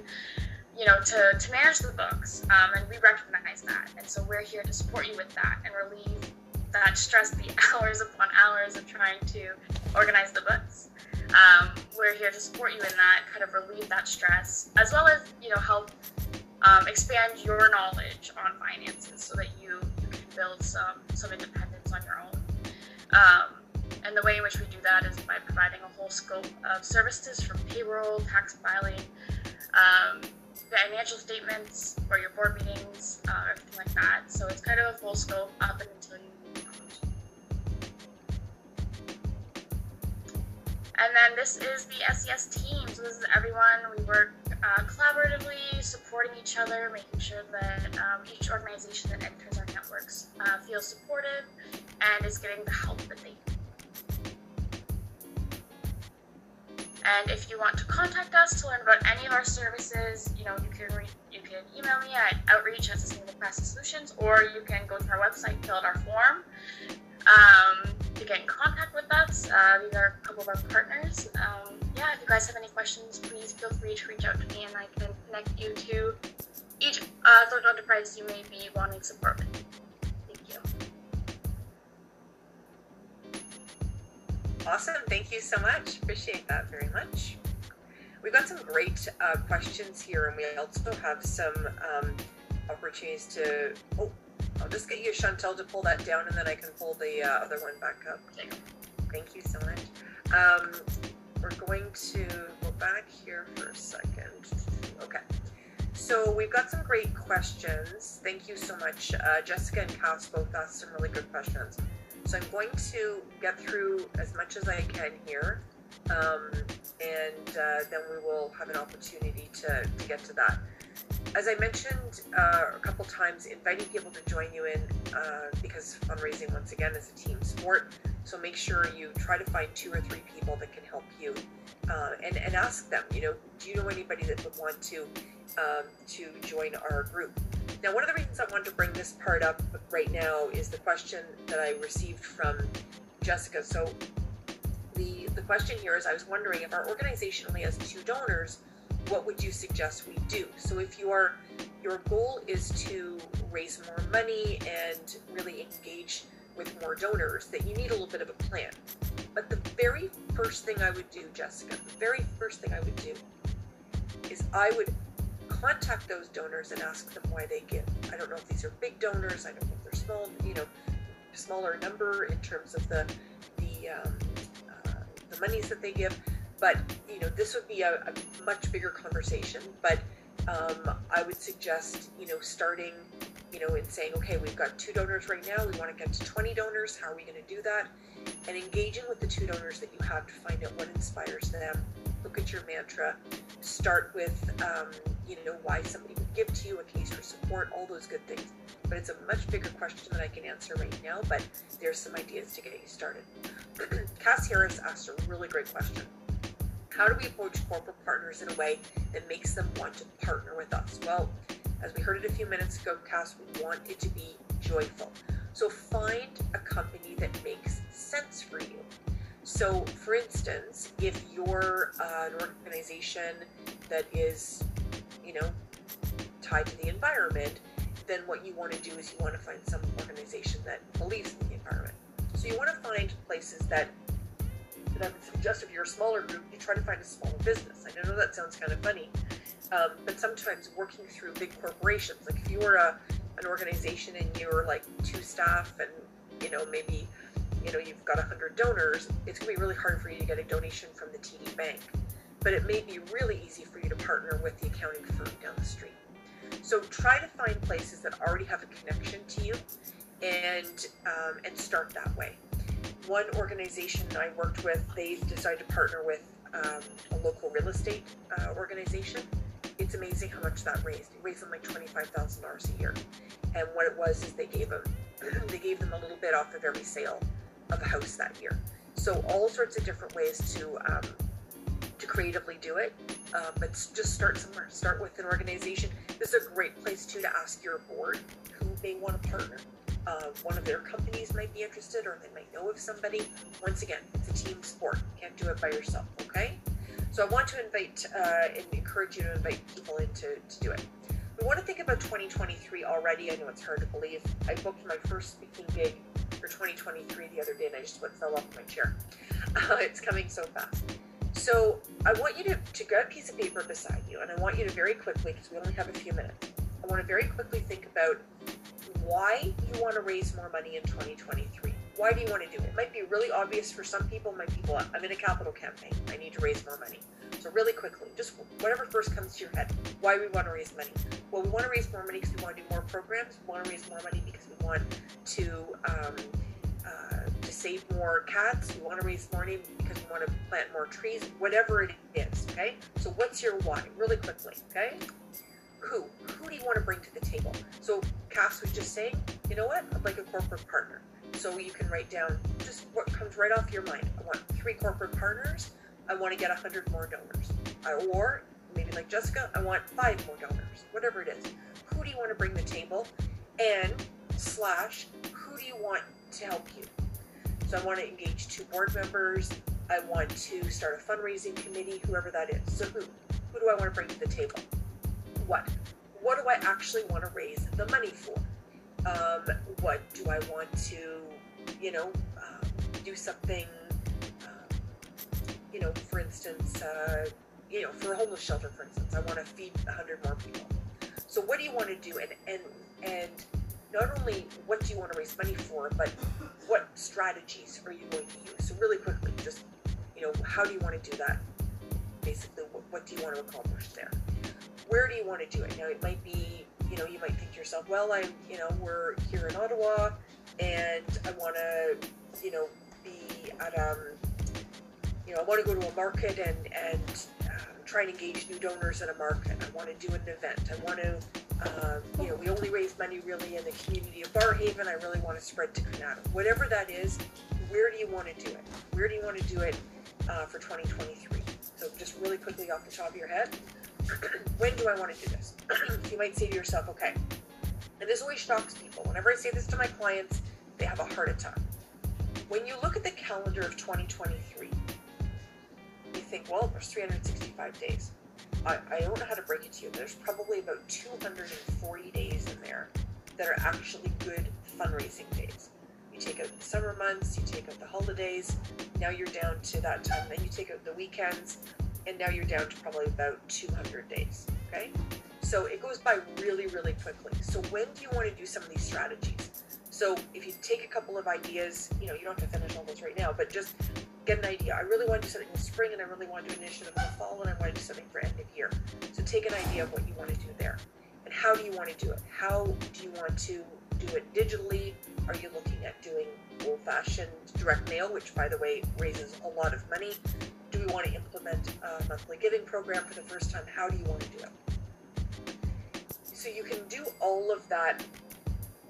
you know, to, to manage the books. Um, and we recognize that. And so we're here to support you with that and relieve that stress, the hours upon hours of trying to organize the books. Um, we're here to support you in that, kind of relieve that stress, as well as you know help um, expand your knowledge on finances so that you, you can build some some independence on your own. Um, and the way in which we do that is by providing a whole scope of services from payroll, tax filing, um, financial statements for your board meetings, uh, everything like that. So it's kind of a full scope up until you And then this is the SCS team. So this is everyone. We work uh, collaboratively, supporting each other, making sure that um, each organization that enters our networks uh, feels supported and is getting the help that they need. And if you want to contact us to learn about any of our services, you know, you can re- you can email me at outreach at Sustainable Capacity Solutions, or you can go to our website, fill out our form, um, to get in contact with us. Uh, these are a couple of our partners. Um, yeah, if you guys have any questions, please feel free to reach out to me and I can connect you to each uh, social enterprise you may be wanting support with. Awesome. Thank you so much. Appreciate that very much. We've got some great uh, questions here, and we also have some um, opportunities to. Oh, I'll just get you, Chantel, to pull that down, and then I can pull the uh, other one back up. Thank you so much. Um, we're going to go back here for a second. Okay. So we've got some great questions. Thank you so much. Uh, Jessica and Cass both asked some really good questions. So I'm going to get through as much as I can here, um, and uh, then we will have an opportunity to, to get to that. As I mentioned uh, a couple times, inviting people to join you in uh, because fundraising, once again, is a team sport. So make sure you try to find two or three people that can help you uh, and, and ask them, you know, do you know anybody that would want to um, to join our group? Now, one of the reasons I wanted to bring this part up right now is the question that I received from Jessica. So the the question here is I was wondering if our organization only has two donors, what would you suggest we do? So if your your goal is to raise more money and really engage with more donors, that you need a little bit of a plan. But the very first thing I would do, Jessica, the very first thing I would do is I would contact those donors and ask them why they give. I don't know if these are big donors. I don't know if they're small, you know, smaller number in terms of the the um, uh, the monies that they give. But you know, this would be a, a much bigger conversation. But um, I would suggest you know starting you know in saying, okay, we've got two donors right now. We want to get to 20 donors. How are we going to do that? And engaging with the two donors that you have to find out what inspires them. Look at your mantra. Start with um, you know why somebody would give to you, a case for support, all those good things. But it's a much bigger question that I can answer right now. But there's some ideas to get you started. Cass Harris asked a really great question. How do we approach corporate partners in a way that makes them want to partner with us? Well, as we heard it a few minutes ago, Cass, we want it to be joyful. So find a company that makes sense for you. So, for instance, if you're uh, an organization that is, you know, tied to the environment, then what you want to do is you want to find some organization that believes in the environment. So you want to find places that that suggest if you're a smaller group, you try to find a smaller business. I know that sounds kind of funny, um, but sometimes working through big corporations, like if you were a, an organization and you're like two staff and you know maybe you know you've got 100 donors it's going to be really hard for you to get a donation from the td bank. But it may be really easy for you to partner with the accounting firm down the street. So try to find places that already have a connection to you and um, and start that way. One organization i worked with they decided to partner with um, a local real estate uh, organization it's amazing how much that raised. It raised them like twenty-five thousand dollars a year, and what it was is they gave them they gave them a little bit off of every sale of a house that year. So all sorts of different ways to um, to creatively do it, uh, but just start somewhere. Start with an organization. This is a great place too to ask your board who they want to partner. Uh, one of their companies might be interested, or they might know of somebody. Once again, it's a team sport. You can't do it by yourself. Okay. So I want to invite uh, and encourage you to invite people in to, to do it. We want to think about 2023 already. I know it's hard to believe. I booked my first speaking gig for 2023 the other day and I just went fell off my chair. Uh, it's coming so fast. So I want you to, to get a piece of paper beside you and I want you to very quickly, because we only have a few minutes, I want to very quickly think about why you want to raise more money in 2023 why do you want to do it? It might be really obvious for some people. My people, I'm in a capital campaign. I need to raise more money. So really quickly, just whatever first comes to your head. Why we want to raise money? Well, we want to raise more money because we want to do more programs. We want to raise more money because we want to um, uh, to save more cats. We want to raise more money because we want to plant more trees. Whatever it is, okay. So what's your why? Really quickly, okay. Who? Who do you want to bring to the table? So Cass was just saying, you know what? I'd like a corporate partner. So you can write down just what comes right off your mind. I want three corporate partners. I want to get 100 more donors. Or maybe like Jessica, I want five more donors. Whatever it is. Who do you want to bring to the table? And slash, who do you want to help you? So I want to engage two board members. I want to start a fundraising committee, whoever that is. So who? Who do I want to bring to the table? What? What do I actually want to raise the money for? Um, what do I want to, you know, uh, do something, um, you know, for instance, uh, you know, for a homeless shelter, for instance, I want to feed 100 more people. So what do you want to do? And, and, and not only what do you want to raise money for, but what strategies are you going to use? So really quickly, just, you know, how do you want to do that? Basically, what, what do you want to accomplish there? Where do you want to do it? Now, it might be you know, you might think to yourself, well, I'm, you know, we're here in Ottawa, and I want to, you know, be at um, you know, I want to go to a market and and um, try and engage new donors in a market. I want to do an event. I want to, um, you know, we only raise money really in the community of Barrhaven. I really want to spread to Canada. Whatever that is, where do you want to do it? Where do you want to do it uh, for 2023? So just really quickly off the top of your head, when do I want to do this? you might say to yourself, okay, and this always shocks people. Whenever I say this to my clients, they have a heart attack. When you look at the calendar of 2023, you think, well, there's 365 days. I, I don't know how to break it to you. There's probably about 240 days in there that are actually good fundraising days. You take out the summer months, you take out the holidays, now you're down to that time. Then you take out the weekends, and now you're down to probably about 200 days. Okay? So it goes by really, really quickly. So when do you want to do some of these strategies? So if you take a couple of ideas, you know, you don't have to finish all those right now, but just get an idea. I really want to do something in the spring and I really want to do an initiative in the fall and I want to do something for end of year. So take an idea of what you want to do there. And how do you want to do it? How do you want to do it digitally? Are you looking at doing old fashioned direct mail, which by the way raises a lot of money? We want to implement a monthly giving program for the first time? How do you want to do it? So you can do all of that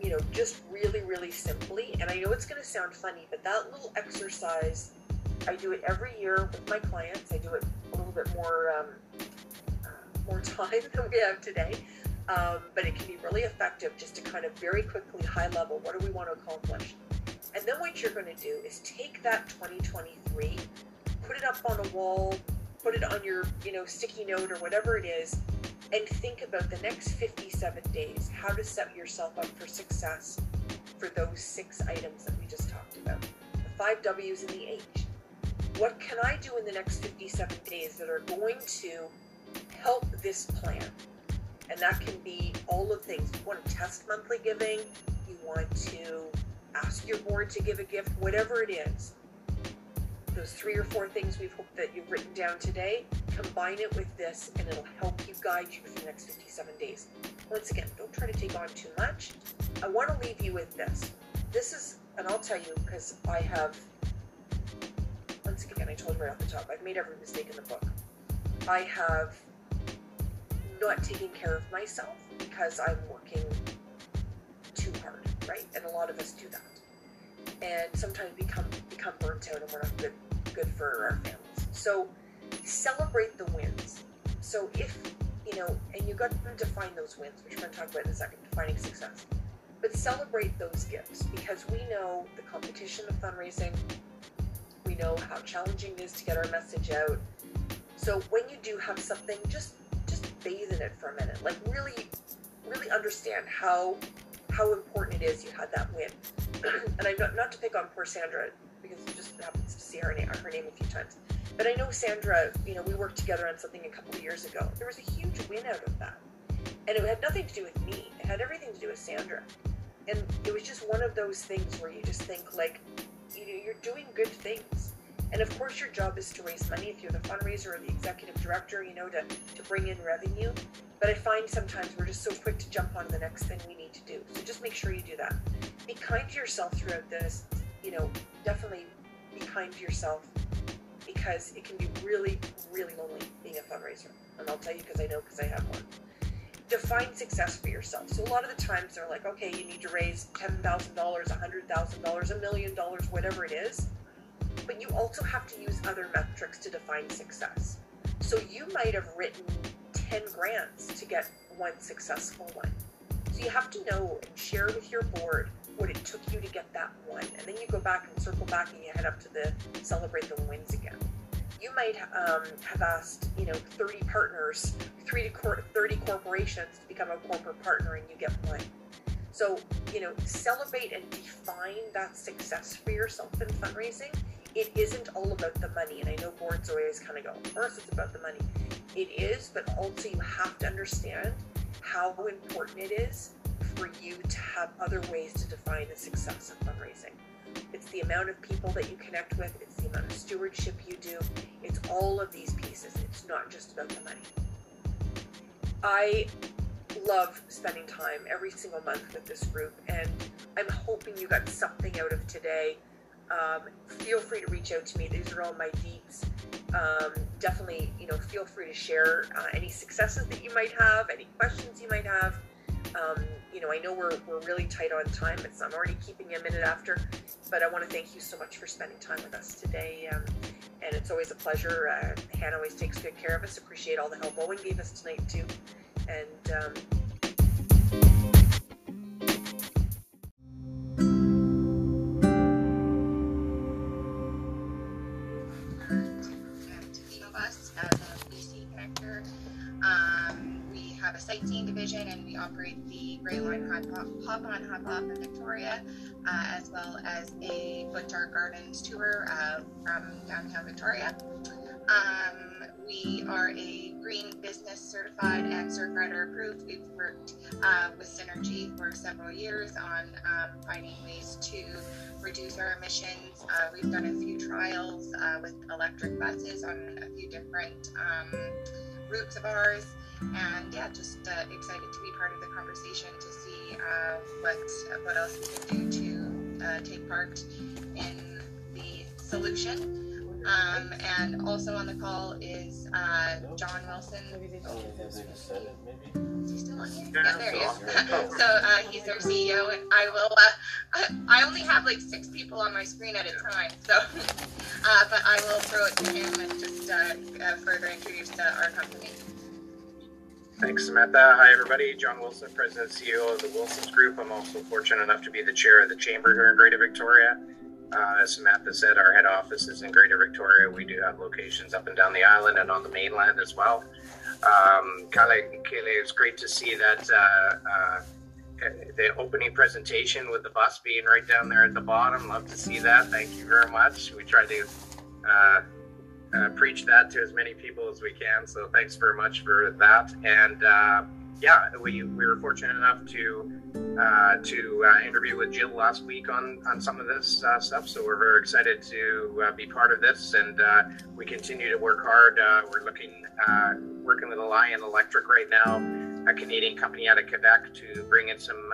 you know, just really, really simply. And I know it's going to sound funny, but that little exercise, I do it every year with my clients. I do it a little bit more, um, uh, more time than we have today. Um, but it can be really effective just to kind of very quickly, high level, what do we want to accomplish? And then what you're going to do is take that 2023, put it up on a wall, put it on your, you know, sticky note or whatever it is, and think about the next 57 days, how to set yourself up for success for those six items that we just talked about. The five W's and the H. What can I do in the next 57 days that are going to help this plan? And that can be all of things. You want to test monthly giving, you want to ask your board to give a gift, whatever it is those three or four things we've hoped that you've written down today, combine it with this, and it'll help you guide you for the next 57 days. Once again, don't try to take on too much. I want to leave you with this. This is, and I'll tell you because I have, once again, I told right off the top, I've made every mistake in the book. I have not taken care of myself because I'm working too hard, right? And a lot of us do that and sometimes become become burnt out and we're not good good for our families. So celebrate the wins. So if you know, and you got to define those wins, which we're going to talk about in a second, defining success. But celebrate those gifts because we know the competition of fundraising. We know how challenging it is to get our message out. So when you do have something, just just bathe in it for a minute. Like really, really understand how how important it is you had that win. and I'm not, not to pick on poor Sandra because it just happens to see her name, her name a few times. But I know Sandra, you know, we worked together on something a couple of years ago. There was a huge win out of that. And it had nothing to do with me. It had everything to do with Sandra. And it was just one of those things where you just think like, you know, you're doing good things. And of course your job is to raise money if you're the fundraiser or the executive director, you know, to, to bring in revenue. But I find sometimes we're just so quick to jump on the next thing we need to do. So just make sure you do that. Be kind to yourself throughout this. You know, definitely be kind to yourself because it can be really, really lonely being a fundraiser. And I'll tell you because I know because I have one. Define success for yourself. So a lot of the times they're like, okay, you need to raise $10,000, $100,000, a million dollars, whatever it is. But you also have to use other metrics to define success. So you might have written 10 grants to get one successful one. So you have to know and share with your board what it took you to get that one. And then you go back and circle back and you head up to the celebrate the wins again. You might um, have asked, you know, 30 partners, three to 30 corporations to become a corporate partner and you get one. So, you know, celebrate and define that success for yourself in fundraising. It isn't all about the money. And I know boards always kind of go, first it's about the money it is, but also you have to understand how important it is for you to have other ways to define the success of fundraising. It's the amount of people that you connect with, it's the amount of stewardship you do, it's all of these pieces. It's not just about the money. I love spending time every single month with this group, and I'm hoping you got something out of today. Um, feel free to reach out to me. These are all my deeps. Um, definitely, you know, feel free to share uh, any successes that you might have, any questions you might have. Um, you know, I know we're, we're really tight on time. It's, I'm already keeping you a minute after, but I want to thank you so much for spending time with us today. Um, and it's always a pleasure. Uh, Hannah always takes good care of us. Appreciate all the help Owen gave us tonight too. And sightseeing division, and we operate the Grey Line Hop, on Hop Off in Victoria, uh, as well as a Butchart Gardens tour uh, from downtown Victoria. Um, we are a green business certified and CertRider approved. We've worked uh, with Synergy for several years on um, finding ways to reduce our emissions. Uh, we've done a few trials uh, with electric buses on a few different um, routes of ours and yeah, just uh, excited to be part of the conversation to see uh, what what else we can do to uh, take part in the solution. Um, and also on the call is uh, John Wilson. Is he still on here? Yeah, there he is. so uh, he's our CEO, and I will. Uh, I only have like six people on my screen at a time, so. but I will throw it to him and just further introduce our company. Thanks, Samantha. Hi, everybody. John Wilson, President CEO of the Wilsons Group. I'm also fortunate enough to be the chair of the chamber here in Greater Victoria. Uh, as Samantha said, our head office is in Greater Victoria. We do have locations up and down the island and on the mainland as well. Um, Kale, Kale, it's great to see that uh, uh, the opening presentation with the bus being right down there at the bottom. Love to see that. Thank you very much. We tried to uh, preach that to as many people as we can. So thanks very much for that. And uh, yeah, we, we were fortunate enough to uh, to uh, interview with Jill last week on on some of this uh, stuff. So we're very excited to uh, be part of this, and we continue to work hard. we're looking working with Lion Electric right now. A Canadian company out of Quebec to bring in some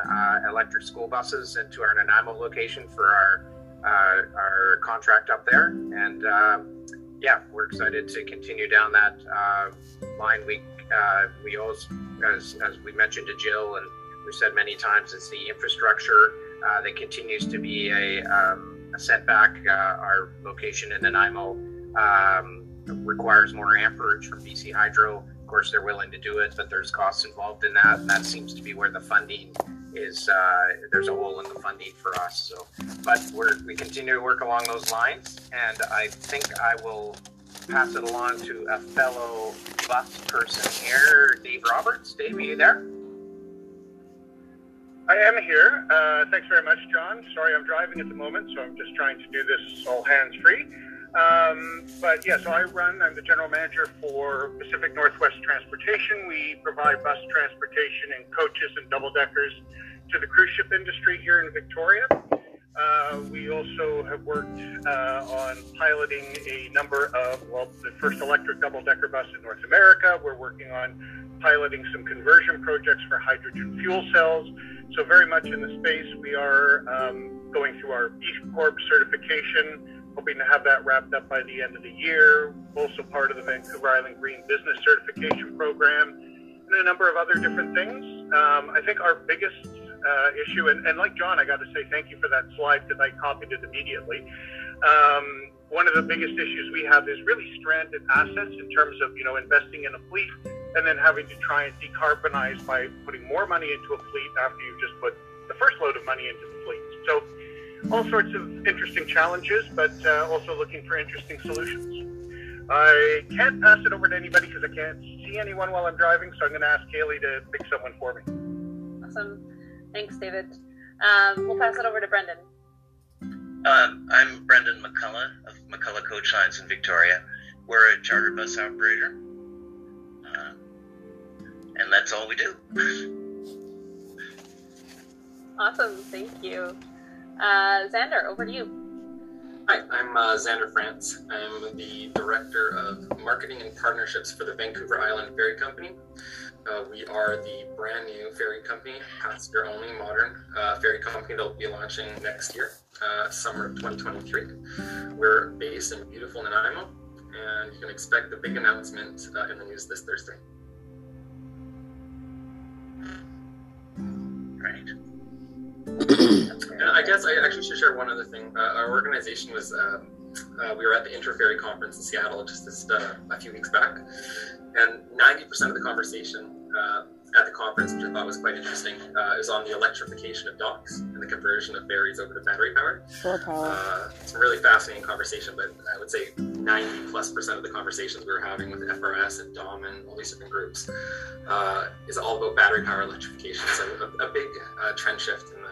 electric school buses into our Nanaimo location for our our contract up there, and yeah, we're excited to continue down that uh, line. We uh, we always, as as we mentioned to Jill, and we said many times, it's the infrastructure uh, that continues to be a, um, a setback. Uh, our location in Nanaimo um, requires more amperage from BC Hydro. Of course, they're willing to do it, but there's costs involved in that. And that seems to be where the funding is uh, there's a hole in the funding for us. So, but we're, we continue to work along those lines, and I think I will pass it along to a fellow bus person here, Dave Roberts. Dave, are you there? I am here. Uh, thanks very much, John. Sorry, I'm driving at the moment, so I'm just trying to do this all hands free. Um, but yeah, so I run, I'm the general manager for Pacific Northwest Transportation. We provide bus transportation in coaches and double deckers to the cruise ship industry here in Victoria. Uh, we also have worked uh, on piloting a number of, well, the first electric double decker bus in North America. We're working on piloting some conversion projects for hydrogen fuel cells. So, very much in the space, we are um, going through our B Corp certification, hoping to have that wrapped up by the end of the year. Also, part of the Vancouver Island Green Business Certification Program, and a number of other different things. Um, I think our biggest uh, issue. And, and, like John, I got to say thank you for that slide because I copied it immediately. Um, one of the biggest issues we have is really stranded assets in terms of you know investing in a fleet and then having to try and decarbonize by putting more money into a fleet after you've just put the first load of money into the fleet. So all sorts of interesting challenges, but uh, also looking for interesting solutions. I can't pass it over to anybody because I can't see anyone while I'm driving, so I'm going to ask Kaylee to pick someone for me. Awesome. Thanks, David. Um, we'll pass it over to Brendan. Um, I'm Brendan McCullough of McCullough Coach Lines in Victoria. We're a charter bus operator, uh, and that's all we do. awesome, thank you. Uh, Xander, over to you. Hi, I'm uh, Xander France. I'm the Director of Marketing and Partnerships for the Vancouver Island Ferry Company. Uh, we are the brand new ferry company, passenger only modern uh, ferry company that will be launching next year, uh, summer of 2023. We're based in beautiful Nanaimo, and you can expect the big announcement uh, in the news this Thursday. Right. And I guess I actually should share one other thing. Uh, our organization was, um, uh, we were at the Interferry Conference in Seattle just this, uh, a few weeks back, and 90% of the conversation uh, at the conference, which I thought was quite interesting, uh, is on the electrification of docks and the conversion of ferries over to battery power. Shore. Uh, it's a really fascinating conversation, but I would say 90 plus percent of the conversations we were having with FRS and DOM and all these different groups uh, is all about battery power electrification. So a, a big uh, trend shift in the,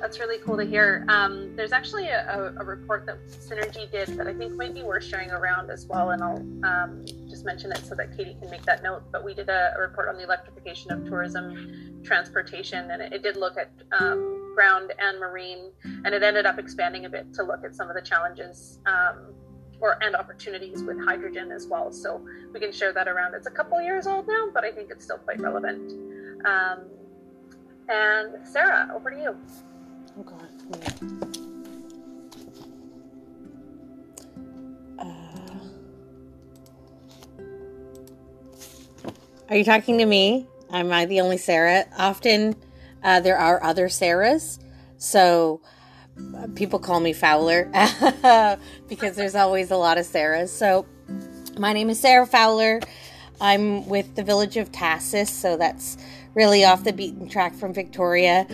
That's really cool to hear. Um, there's actually a, a, report that Synergy did that I think might be worth sharing around as well, and I'll um, just mention it so that Katie can make that note. But we did a, a report on the electrification of tourism transportation, and it, it did look at um, ground and marine, and it ended up expanding a bit to look at some of the challenges um, or and opportunities with hydrogen as well. So we can share that around. It's a couple years old now, but I think it's still quite relevant. Um, and Sarah, over to you. Oh God. Uh, are you talking to me? Am I the only Sarah? Often uh, there are other Sarahs. So uh, people call me Fowler because there's always a lot of Sarahs. So my name is Sarah Fowler. I'm with the village of Tahsis, so that's really off the beaten track from Victoria.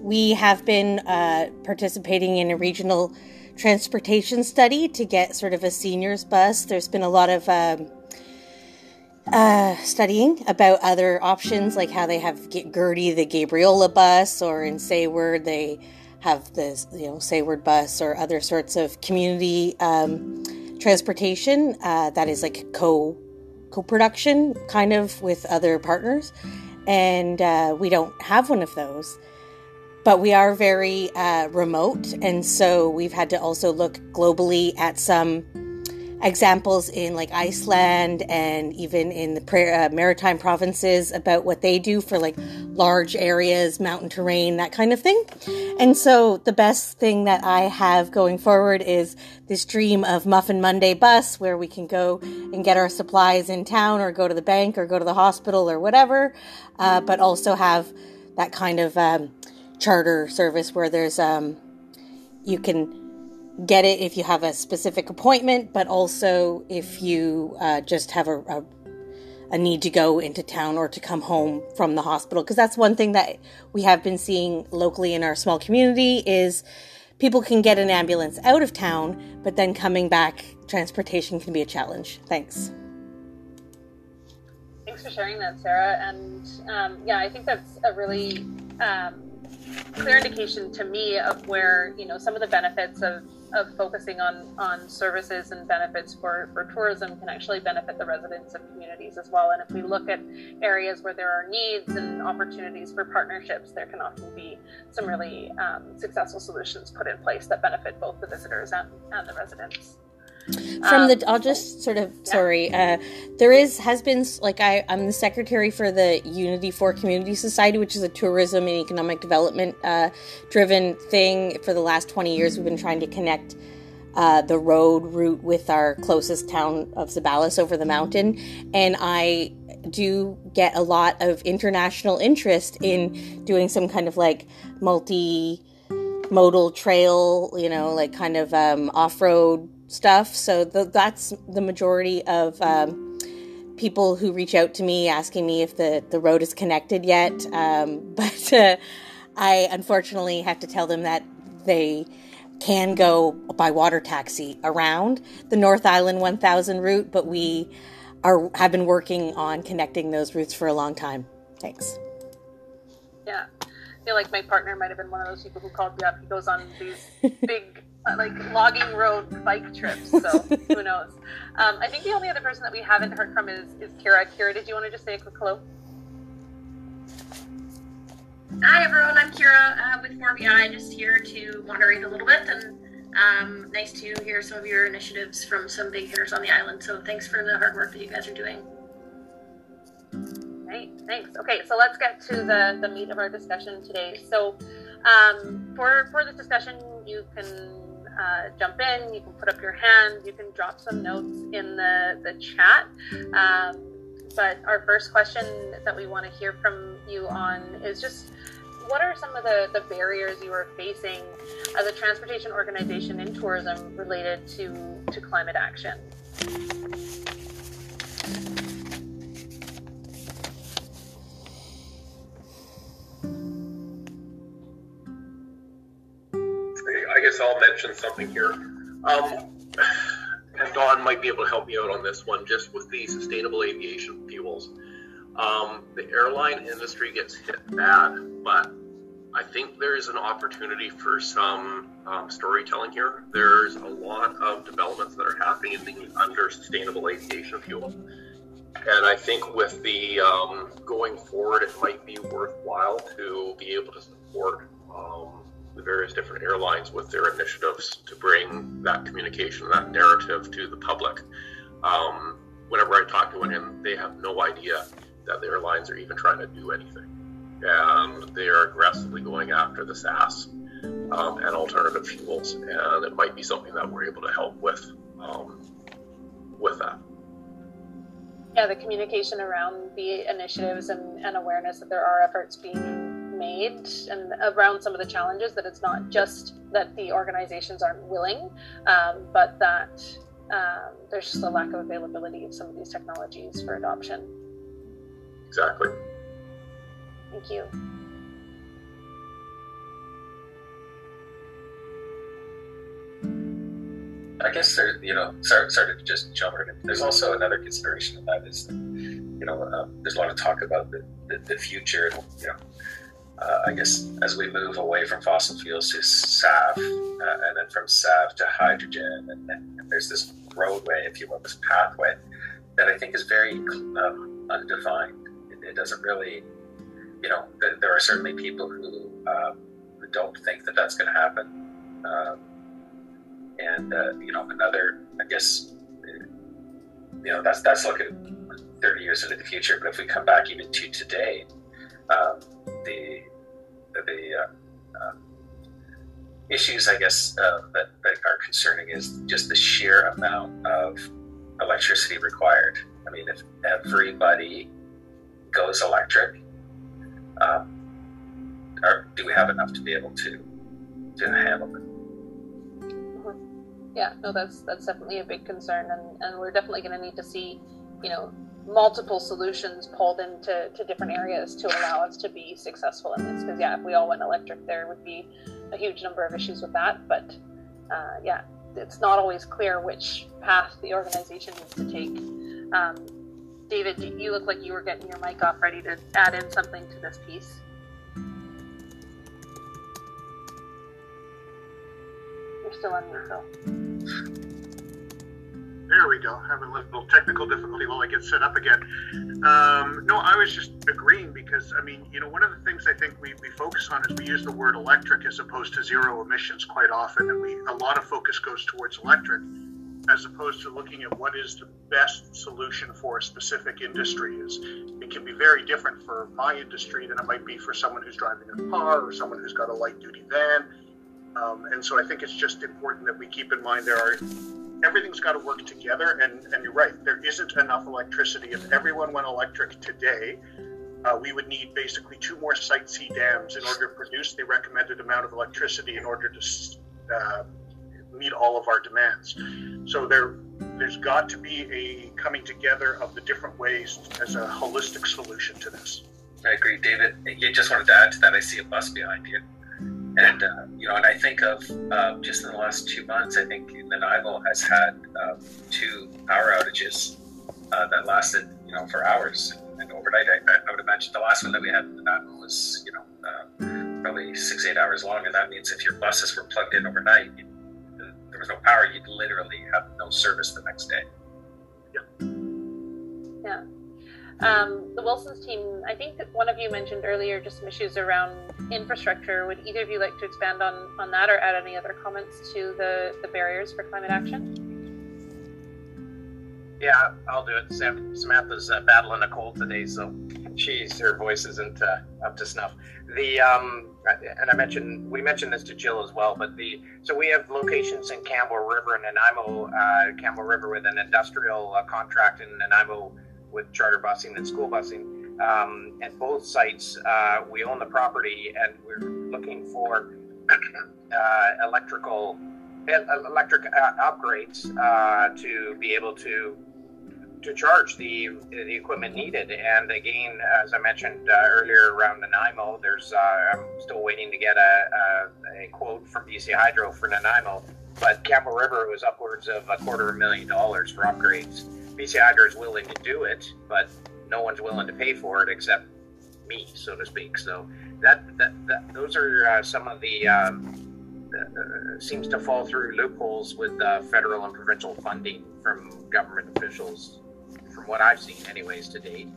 We have been uh, participating in a regional transportation study to get sort of a seniors bus. There's been a lot of um, uh, studying about other options, like how they have Gertie the Gabriola bus, or in Sayward they have the you know Sayward bus, or other sorts of community um, transportation uh, that is like co co-production kind of with other partners and uh, we don't have one of those. But we are very uh, remote, and so we've had to also look globally at some examples in like Iceland and even in the uh, maritime provinces about what they do for like large areas, mountain terrain, that kind of thing. And so the best thing that I have going forward is this dream of Muffin Monday bus where we can go and get our supplies in town or go to the bank or go to the hospital or whatever, uh, but also have that kind of um, charter service where there's um, you can get it if you have a specific appointment, but also if you uh, just have a, a, a, need to go into town or to come home from the hospital. Because that's one thing that we have been seeing locally in our small community is people can get an ambulance out of town, but then coming back, transportation can be a challenge. Thanks. Thanks for sharing that, Sarah. And um, yeah, I think that's a really um, clear indication to me of where you know some of the benefits of of focusing on on services and benefits for for tourism can actually benefit the residents of communities as well. And if we look at areas where there are needs and opportunities for partnerships, there can often be some really um, successful solutions put in place that benefit both the visitors and, and the residents from the i'll just sort of sorry uh, there is has been like I, i'm the secretary for the unity for community society which is a tourism and economic development uh, driven thing. For the last 20 years we've been trying to connect uh, the road route with our closest town of Zeballos over the mountain. And i do get a lot of international interest in doing some kind of like multi modal trail you know like kind of um, off-road stuff. So the, that's the majority of um, people who reach out to me asking me if the, the road is connected yet. Um, but uh, I unfortunately have to tell them that they can go by water taxi around the North Island 1000 route, but we are have been working on connecting those routes for a long time. Thanks. Yeah. I feel like my partner might have been one of those people who called me up. He goes on these big like logging road bike trips. So who knows? Um, I think the only other person that we haven't heard from is, is Kira. Kira, did you want to just say a quick hello? Hi everyone, I'm Kira uh, with 4VI, just here to moderate a little bit and Um, nice to hear some of your initiatives from some big hitters on the island. So thanks for the hard work that you guys are doing. Great, thanks. Okay, so let's get to the, the meat of our discussion today. So um, for, for this discussion, you can uh, jump in, you can put up your hand, you can drop some notes in the, the chat. Um, but our first question that we want to hear from you on is just what are some of the, the barriers you are facing as a transportation organization in tourism related to, to climate action? I guess I'll mention something here. Um, and Don might be able to help me out on this one, just with the sustainable aviation fuels. Um, the airline industry gets hit bad, but I think there's an opportunity for some um, storytelling here. There's a lot of developments that are happening under sustainable aviation fuel. And I think with the um, going forward, it might be worthwhile to be able to support um, the various different airlines with their initiatives to bring that communication, that narrative to the public. Um, whenever I talk to them, they have no idea that the airlines are even trying to do anything. And they are aggressively going after the SAF um, and alternative fuels. And it might be something that we're able to help with um, with that. Yeah, the communication around the initiatives and, and awareness that there are efforts being made and around some of the challenges that it's not just that the organizations aren't willing, um, but that um, there's just a lack of availability of some of these technologies for adoption. Exactly. Thank you. I guess there, you know, sorry, sorry to just jump right in. There's also another consideration of that is, that, you know, um, there's a lot of talk about the, the, the future, and, you know, uh, I guess as we move away from fossil fuels to SAF, uh, and then from SAF to hydrogen, and, and, there's this roadway, if you will, this pathway that I think is very um, undefined. It, it, doesn't really, you know, there, there are certainly people who, um, don't think that that's going to happen. Um, and uh, you know another i guess you know that's that's looking 30 years into the future but if we come back even to today um, the the uh, um, issues i guess uh, that, that are concerning is just the sheer amount of electricity required. I mean if everybody goes electric um, do we have enough to be able to to handle it? Yeah no that's that's definitely a big concern and, and we're definitely going to need to see you know multiple solutions pulled into to different areas to allow us to be successful in this. Because yeah if we all went electric there would be a huge number of issues with that. But uh, yeah it's not always clear which path the organization needs to take. Um, david you look like you were getting your mic off ready to add in something to this piece? You're still on mute though there we go. Having a little technical difficulty while I get set up again. Um, no, I was just agreeing because, I mean, you know, one of the things I think we, we focus on is we use the word electric as opposed to zero emissions quite often. And we a lot of focus goes towards electric as opposed to looking at what is the best solution for a specific industry is it can be very different for my industry than it might be for someone who's driving a car or someone who's got a light duty van um, and so i think it's just important that we keep in mind there are everything's got to work together. And, and you're right, there isn't enough electricity. If everyone went electric today, uh, we would need basically two more Site C dams in order to produce the recommended amount of electricity in order to uh, meet all of our demands. So there, there's got to be a coming together of the different ways as a holistic solution to this. I agree, David. You just wanted to add to that. I see a bus behind you. And, uh, you know, and I think of uh, just in the last two months, I think Nanaimo has had um, two power outages uh, that lasted, you know, for hours and overnight. I, I, would imagine the last one that we had in Nanaimo was, you know, uh, probably six, eight hours long. And that means if your buses were plugged in overnight, you, there was no power, you'd literally have no service the next day. Yeah. Yeah. Um, the Wilson's team, I think that one of you mentioned earlier just some issues around infrastructure. Would either of you like to expand on, on that or add any other comments to the, the barriers for climate action? Yeah, I'll do it. Sam, Samantha's uh, battling a cold today, so she's her voice isn't uh, up to snuff. The um, and I mentioned we mentioned this to Jill as well, but the so we have locations in Campbell River and Nanaimo, uh, Campbell River with an industrial uh, contract in Nanaimo with charter busing and school busing. Um, at both sites, uh, we own the property and we're looking for uh, electrical electric upgrades to be able to to charge the the equipment needed. And again, as I mentioned uh, earlier around Nanaimo, there's uh, I'm still waiting to get a, a, a, quote from BC Hydro for Nanaimo, but Campbell River was upwards of a quarter of a million dollars for upgrades. BC is willing to do it, but no one's willing to pay for it except me, so to speak. So that that, that those are uh, some of the. Um, uh, seems to fall through loopholes with uh, federal and provincial funding from government officials from what I've seen, anyways, to date.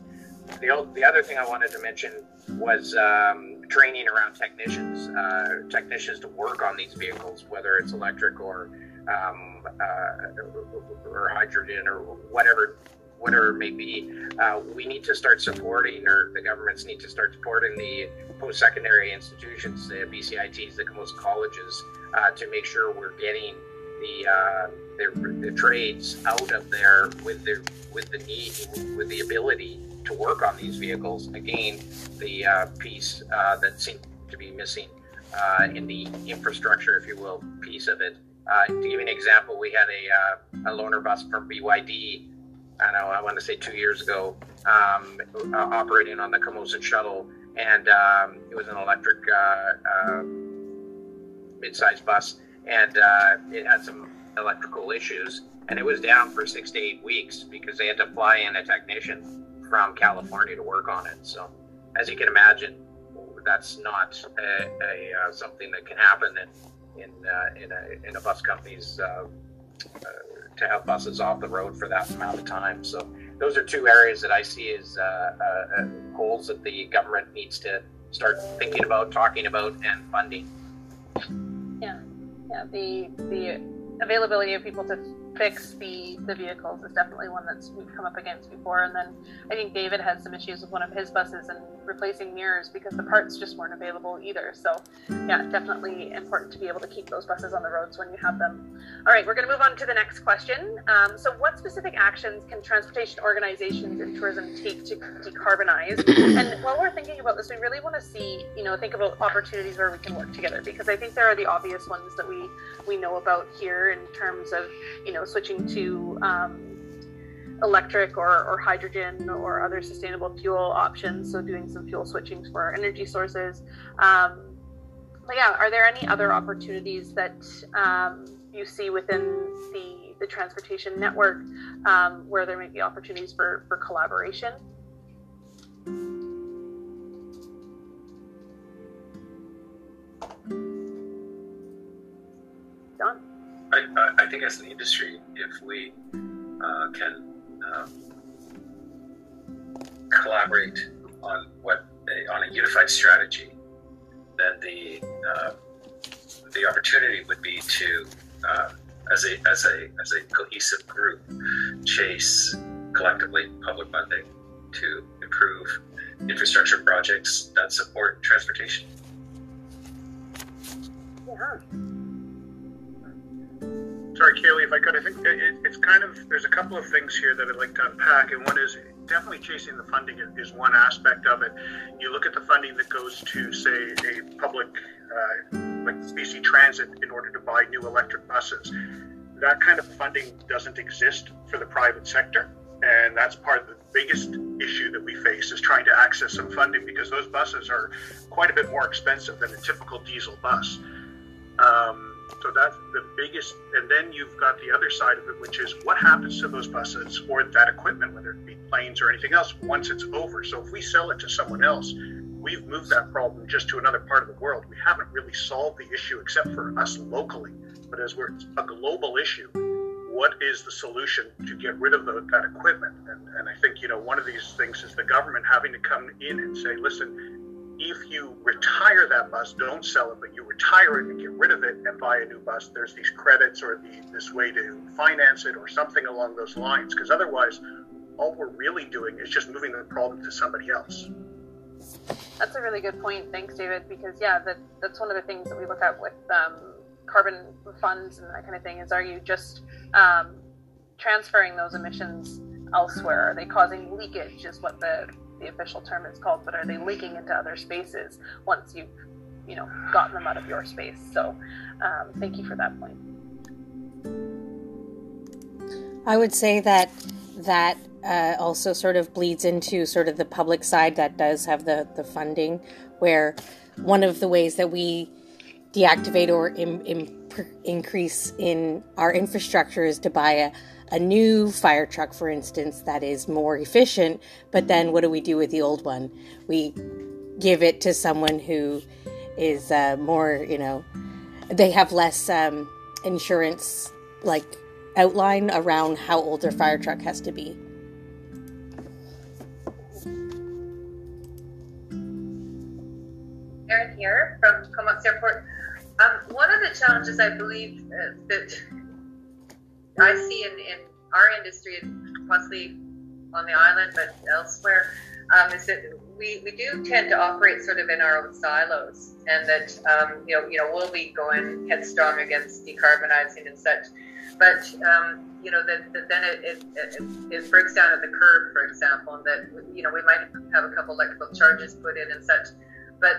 The, the other thing I wanted to mention was um, training around technicians, uh, technicians to work on these vehicles, whether it's electric or um, uh, or hydrogen or whatever whatever it may be. Uh, we need to start supporting, or the governments need to start supporting the post-secondary institutions, the BCITs, the most colleges, uh, to make sure we're getting the, uh, the, the trades out of there with the with the need with the ability to work on these vehicles. Again, the uh, piece uh, that seemed to be missing uh, in the infrastructure, if you will, piece of it. Uh, to give you an example, we had a, uh, a loaner bus from BYD. I know I want to say two years ago, um, operating on the Camosun shuttle, and um, it was an electric mid-sized bus and uh, it had some electrical issues, and it was down for six to eight weeks because they had to fly in a technician from California to work on it. So, as you can imagine, that's not a, a uh, something that can happen in in uh, in, a, in a bus company's uh, uh, to have buses off the road for that amount of time. So, those are two areas that I see as holes that the government needs to start thinking about, talking about, and funding. Yeah yeah, the the availability of people to fix the the vehicles is definitely one that's we've come up against before. And then I think David had some issues with one of his buses and replacing mirrors because the parts just weren't available either. So yeah, definitely important to be able to keep those buses on the roads when you have them. All right, we're going to move on to the next question. Um, so what specific actions can transportation organizations and tourism take to decarbonize? and while we're thinking about this, we really want to see, you know, think about opportunities where we can work together because I think there are the obvious ones that we we know about here in terms of, you know, switching to um, electric or, or hydrogen or other sustainable fuel options. So doing some fuel switching for energy sources. Um, but yeah, are there any other opportunities that um, you see within the the transportation network um, where there may be opportunities for, for collaboration? I, think as an industry, if we uh, can um, collaborate on what a, on a unified strategy, then the uh, the opportunity would be to uh, as a as a as a cohesive group chase collectively public funding to improve infrastructure projects that support transportation. Yeah sorry, Kaylee, if I could, I think it, it's kind of there's a couple of things here that I'd like to unpack, and one is definitely chasing the funding is one aspect of it. You look at the funding that goes to, say, a public uh, like BC Transit in order to buy new electric buses. That kind of funding doesn't exist for the private sector, and that's part of the biggest issue that we face is trying to access some funding because those buses are quite a bit more expensive than a typical diesel bus. Um, so that's the biggest. And then you've got the other side of it, which is what happens to those buses or that equipment, whether it be planes or anything else, once it's over. So if we sell it to someone else, we've moved that problem just to another part of the world. We haven't really solved the issue except for us locally. But as we're a global issue, what is the solution to get rid of the, that equipment? And, and I think, you know, one of these things is the government having to come in and say, listen, if you retire that bus, don't sell it, but you retire it and get rid of it and buy a new bus, there's these credits or the, this way to finance it or something along those lines. Because otherwise, all we're really doing is just moving the problem to somebody else. That's a really good point. Thanks, David. Because yeah, that that's one of the things that we look at with um, carbon funds and that kind of thing. Is are you just um, transferring those emissions elsewhere? Are they causing leakage? Is what the the official term is called, but are they leaking into other spaces once you've you know gotten them out of your space? So um, thank you for that point. I would say that that uh, also sort of bleeds into sort of the public side that does have the the funding, where one of the ways that we deactivate or Im- Im- increase in our infrastructure is to buy a a new fire truck, for instance, that is more efficient, but then what do we do with the old one? We give it to someone who is uh, more, you know, they have less um, insurance like outline around how old their fire truck has to be. Erin here from Comox Airport. Um, one of the challenges I believe uh, that I see in, in our industry, possibly on the island, but elsewhere, um, is that we, we do tend to operate sort of in our own silos, and that um, you know you know we'll be going headstrong against decarbonizing and such, but um, you know that, then it, it, it, it, breaks down at the curb, for example, and that you know we might have a couple electrical charges put in and such, but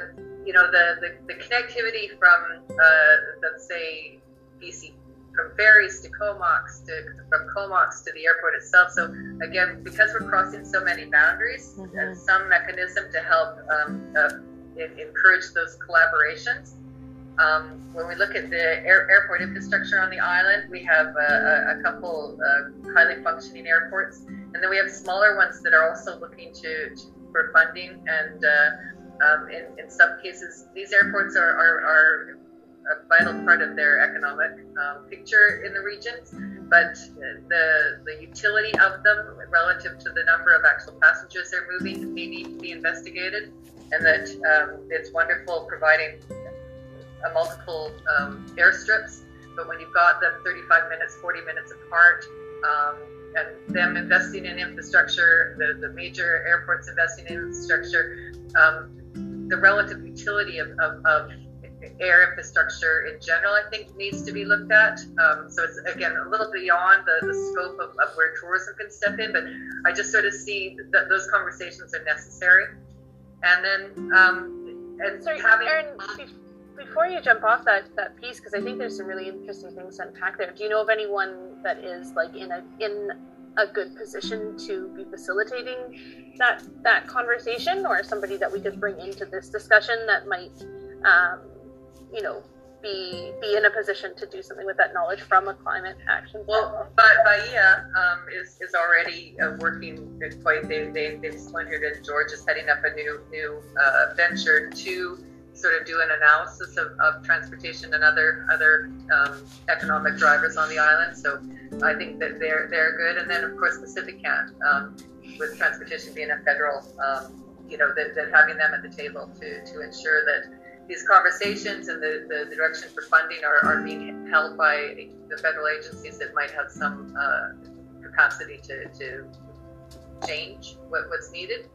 you know the the, the connectivity from uh, let's say BC from ferries to Comox to from Comox to the airport itself. So again, because we're crossing so many boundaries, mm-hmm. some mechanism to help um, uh, encourage those collaborations. Um, when we look at the air, airport infrastructure on the island, we have a, a couple uh, highly functioning airports, and then we have smaller ones that are also looking to, to for funding. And uh, um, in, in some cases, these airports are, are, are a vital part of their economic um, picture in the regions, but the the utility of them relative to the number of actual passengers they're moving may need to be investigated, and that um, it's wonderful providing a multiple um, airstrips, but when you've got them 35 minutes, 40 minutes apart. Um, and them investing in infrastructure, the, the major airports investing in infrastructure, um, the relative utility of, of, of air infrastructure in general, I think, needs to be looked at. Um, so it's again a little beyond the, the scope of, of, where tourism can step in, but I just sort of see that those conversations are necessary. And then, um, and Sorry, having. Erin, before you jump off that, that piece, because I think there's some really interesting things to unpack there. Do you know of anyone that is like in a in a good position to be facilitating that that conversation, or somebody that we could bring into this discussion that might um, you know, be be in a position to do something with that knowledge from a climate action. Well, but Bahia um, is is already uh, working quite. They they they've splintered, and George is heading up a new new uh, venture to sort of do an analysis of, of transportation and other other um, economic drivers on the island. So I think that they're they're good. And then of course PacifiCan, um, with transportation being a federal, um, you know, that, that having them at the table to to ensure that these conversations and the, the, the, direction for funding are, are being held by the federal agencies that might have some uh, capacity to, to change what, what's needed.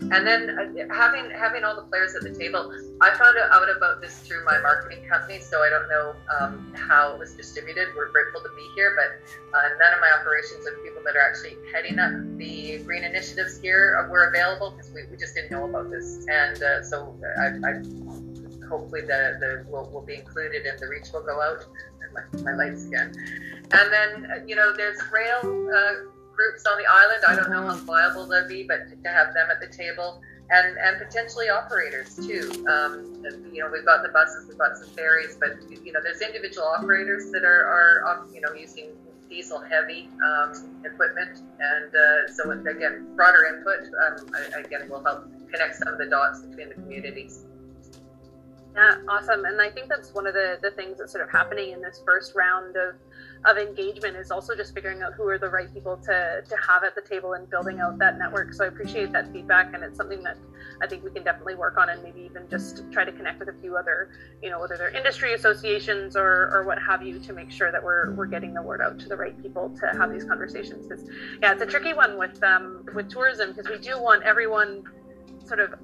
And then uh, having having all the players at the table, I found out about this through my marketing company, so I don't know um, how it was distributed. We're grateful to be here, but uh, none of my operations and people that are actually heading up the green initiatives here were available because we, we just didn't know about this. And uh, so I, I hopefully the, the will, will be included and the reach will go out. My, my lights again. And then, uh, you know, there's rail uh, groups on the island. I don't know how viable they'll be, but to have them at the table and, and potentially operators too. Um, you know, we've got the buses, we've got some ferries, but, you know, there's individual operators that are, are you know, using diesel heavy um, equipment. And uh, so, again, broader input, um, again, will help connect some of the dots between the communities. Yeah, awesome. And I think that's one of the, the things that's sort of happening in this first round of of engagement is also just figuring out who are the right people to, to have at the table and building out that network. So I appreciate that feedback, and it's something that I think we can definitely work on, and maybe even just try to connect with a few other, you know, whether they're industry associations or, or what have you, to make sure that we're, we're getting the word out to the right people to have these conversations. Because yeah, it's a tricky one with um, with tourism because we do want everyone sort of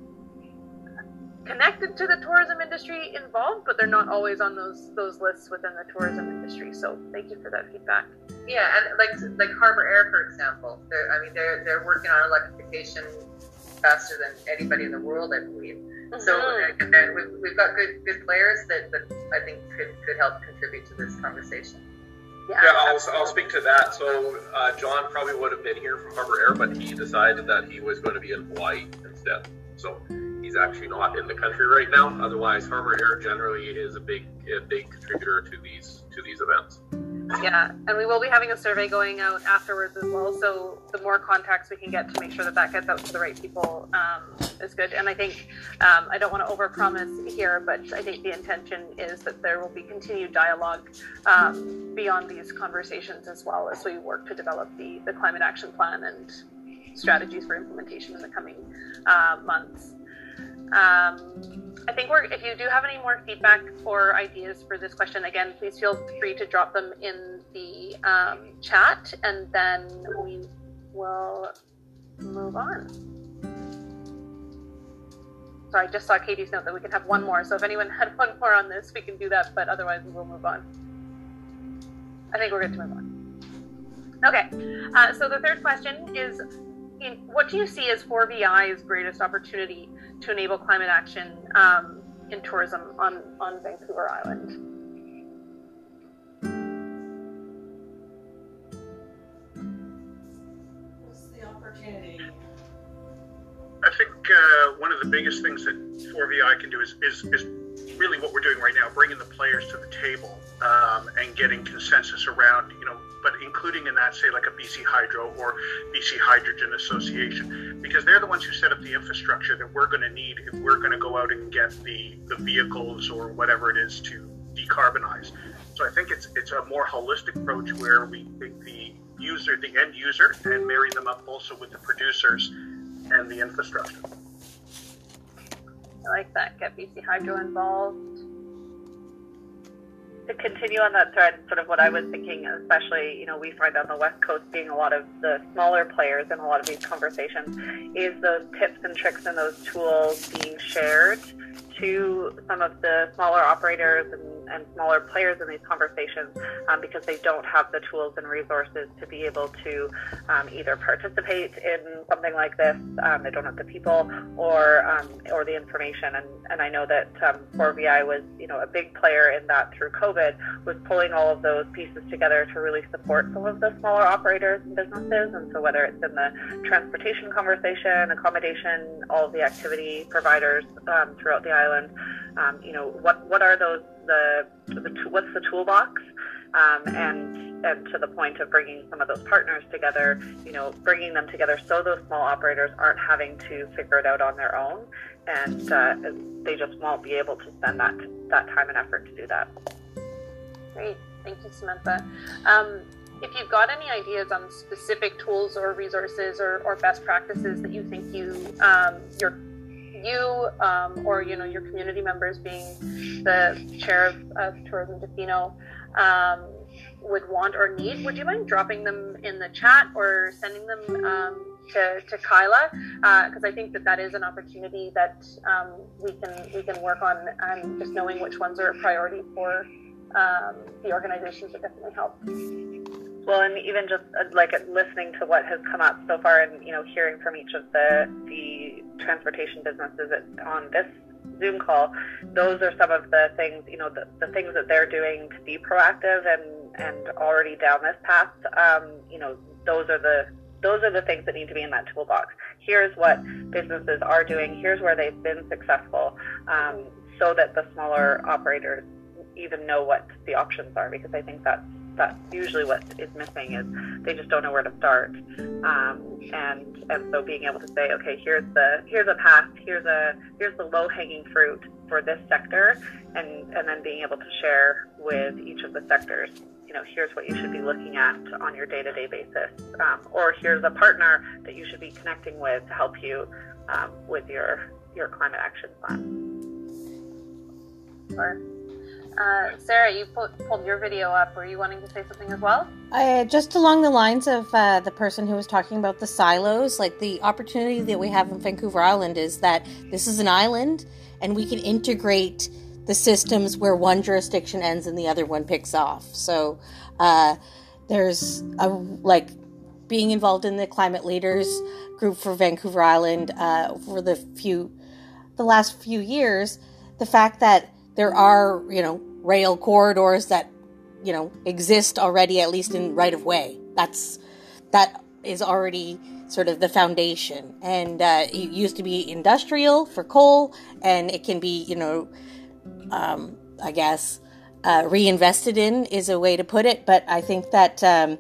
connected to the tourism industry involved, but they're not always on those those lists within the tourism industry. So thank you for that feedback. Yeah, and like like Harbour Air, for example, they're, I mean they're they're working on electrification faster than anybody in the world, I believe. Mm-hmm. So and, and we've, we've got good good players that, that I think could could help contribute to this conversation. Yeah, yeah I'll, I'll speak to that. So uh, John probably would have been here from Harbour Air, but he decided that he was going to be in Hawaii instead. So he's actually not in the country right now. Otherwise, Harbour Air generally is a big, a big contributor to these to these events. Yeah, and we will be having a survey going out afterwards as well. So the more contacts we can get to make sure that that gets out to the right people um, is good. And I think um, I don't want to overpromise here, but I think the intention is that there will be continued dialogue um, beyond these conversations as well as we work to develop the the climate action plan and strategies for implementation in the coming uh, months. Um, I think we're, if you do have any more feedback or ideas for this question, again, please feel free to drop them in the um, chat and then we will move on. Sorry, I just saw Katie's note that we can have one more. So if anyone had one more on this, we can do that, but otherwise we will move on. I think we're good to move on. Okay, uh, so the third question is in, what do you see as 4VI's greatest opportunity to enable climate action um, in tourism on, on Vancouver Island? What's the opportunity? I think uh, one of the biggest things that 4VI can do is, is, is really what we're doing right now, bringing the players to the table um, and getting consensus around, you know, but including in that, say, like a BC Hydro or BC Hydrogen Association, because they're the ones who set up the infrastructure that we're going to need if we're going to go out and get the, the vehicles or whatever it is to decarbonize. So I think it's it's a more holistic approach where we take the user, the end user, and marry them up also with the producers and the infrastructure. I like that. Get BC Hydro involved to continue on that thread, sort of what I was thinking, especially, you know, we find on the West Coast being a lot of the smaller players in a lot of these conversations, is those tips and tricks and those tools being shared to some of the smaller operators and and smaller players in these conversations um, because they don't have the tools and resources to be able to um, either participate in something like this. Um, they don't have the people or um, or the information. And, and I know that 4VI um, was you know a big player in that through COVID was pulling all of those pieces together to really support some of the smaller operators and businesses. And so whether it's in the transportation conversation, accommodation, all of the activity providers um, throughout the island, you know what what are those the, the what's the toolbox, um, and and to the point of bringing some of those partners together, you know, bringing them together so those small operators aren't having to figure it out on their own, and uh, they just won't be able to spend that that time and effort to do that. Great, thank you, Samantha. Um, if you've got any ideas on specific tools or resources or, or best practices that you think you um, your you um, or you know your community members being the chair of, of tourism Tofino um, would want or need would you mind dropping them in the chat or sending them um, to, to Kyla because uh, I think that that is an opportunity that um, we can we can work on and just knowing which ones are a priority for um, the organizations would definitely help. Well, and even just uh, like listening to what has come up so far, and you know, hearing from each of the the transportation businesses on this Zoom call, those are some of the things, you know, the, the things that they're doing to be proactive and and already down this path. Um, you know, those are the those are the things that need to be in that toolbox. Here's what businesses are doing. Here's where they've been successful, um, so that the smaller operators even know what the options are. Because I think that's that's usually what is missing is they just don't know where to start um, and and so being able to say okay here's the here's a path here's a here's the low hanging fruit for this sector and and then being able to share with each of the sectors you know, here's what you should be looking at on your day to day basis, um, or here's a partner that you should be connecting with to help you um, with your your climate action plan. Sure. Uh, Sarah, you pulled, your video up. Were you wanting to say something as well? Uh, just along the lines of uh, the person who was talking about the silos, like the opportunity that we have in Vancouver Island is that this is an island and we can integrate the systems where one jurisdiction ends and the other one picks off. So uh, there's a like being involved in the climate leaders group for Vancouver Island uh, for the few the last few years. The fact that there are you know rail corridors that you know exist already at least in right of way. That's that is already sort of the foundation. And uh, it used to be industrial for coal and it can be you know um, i guess uh, reinvested in is a way to put it. But i think that um,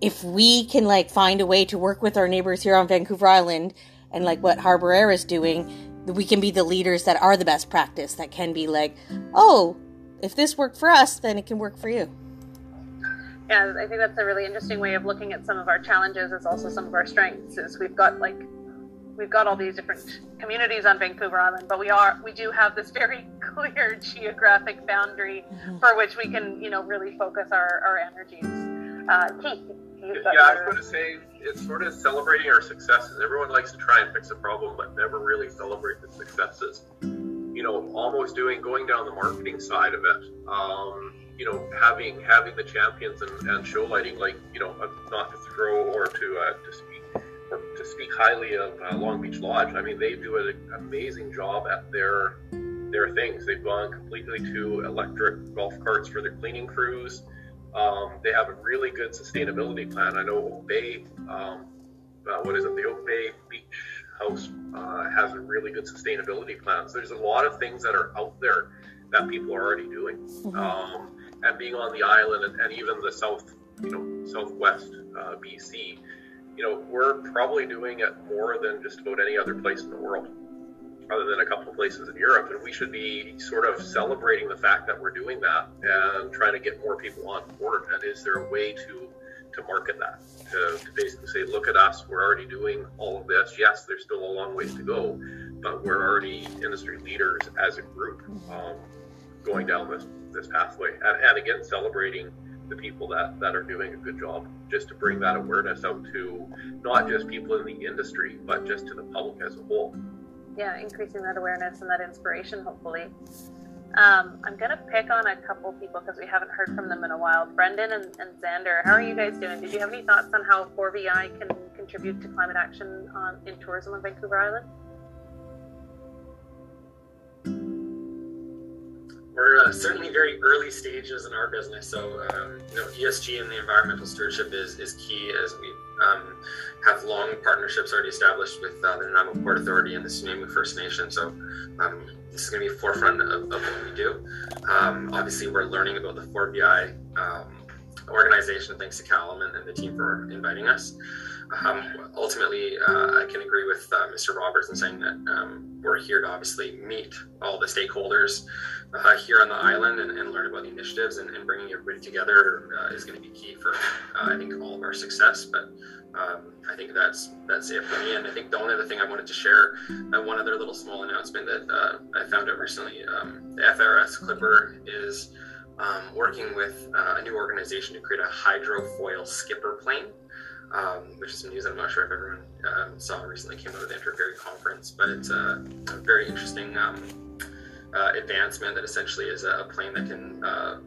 if we can like find a way to work with our neighbors here on vancouver island and like what harbour air is doing we can be the leaders that are the best practice that can be like oh if this worked for us then it can work for you yeah i think that's a really interesting way of looking at some of our challenges as also some of our strengths is we've got like we've got all these different communities on vancouver island but we are we do have this very clear geographic boundary mm-hmm. for which we can you know really focus our, our energies uh, Keith, yeah, I was going to say it's sort of celebrating our successes. Everyone likes to try and fix a problem, but never really celebrate the successes. You know, almost doing going down the marketing side of it. Um, you know, having having the champions and, and show lighting, like you know, uh, not to throw or to uh, to speak or to speak highly of uh, Long Beach Lodge. I mean, they do an amazing job at their their things. They've gone completely to electric golf carts for their cleaning crews. Um, they have a really good sustainability plan. I know Oak Bay, um, uh, what is it, the Oak Bay Beach House uh, has a really good sustainability plan. So there's a lot of things that are out there that people are already doing. Mm-hmm. Um, and being on the island and, and, even the south, you know, southwest uh, BC, you know, we're probably doing it more than just about any other place in the world other than a couple of places in Europe. And we should be sort of celebrating the fact that we're doing that and trying to get more people on board. And is there a way to to market that? To, to basically say, look at us, we're already doing all of this. Yes, there's still a long ways to go, but we're already industry leaders as a group um, going down this this pathway. And, and again, celebrating the people that, that are doing a good job, just to bring that awareness out to not just people in the industry, but just to the public as a whole yeah, increasing that awareness and that inspiration, hopefully. Um, I'm to pick on a couple people because we haven't heard from them in a while. Brendan and, and Xander, how are you guys doing? Did you have any thoughts on how 4VI can contribute to climate action on, in tourism on Vancouver Island? We're uh, certainly very early stages in our business, so um, you know ESG and the environmental stewardship is, is key as we um, have long partnerships already established with uh, the Nanaimo Port Authority and the Snuneymuxw First Nation. So um, this is going to be forefront of, of, what we do. Um, obviously, we're learning about the 4VI um, organization thanks to Callum and, and, the team for inviting us. Um, ultimately, uh, I can agree with uh, Mr. Roberts in saying that um, we're here to obviously meet all the stakeholders uh, here on the island and, and, learn about the initiatives and, and bringing everybody together uh, is going to be key for, uh, I think, all of our success. But um, I think that's that's it for me. And I think the only other thing I wanted to share, uh, one other little small announcement that I found out recently, um, the FRS Clipper is um, working with uh, a new organization to create a hydrofoil skipper plane. Um, which is some news I'm not sure if everyone um, saw recently came out of the Interferry conference, but it's a, a very interesting um, uh, advancement that essentially is a plane that can uh,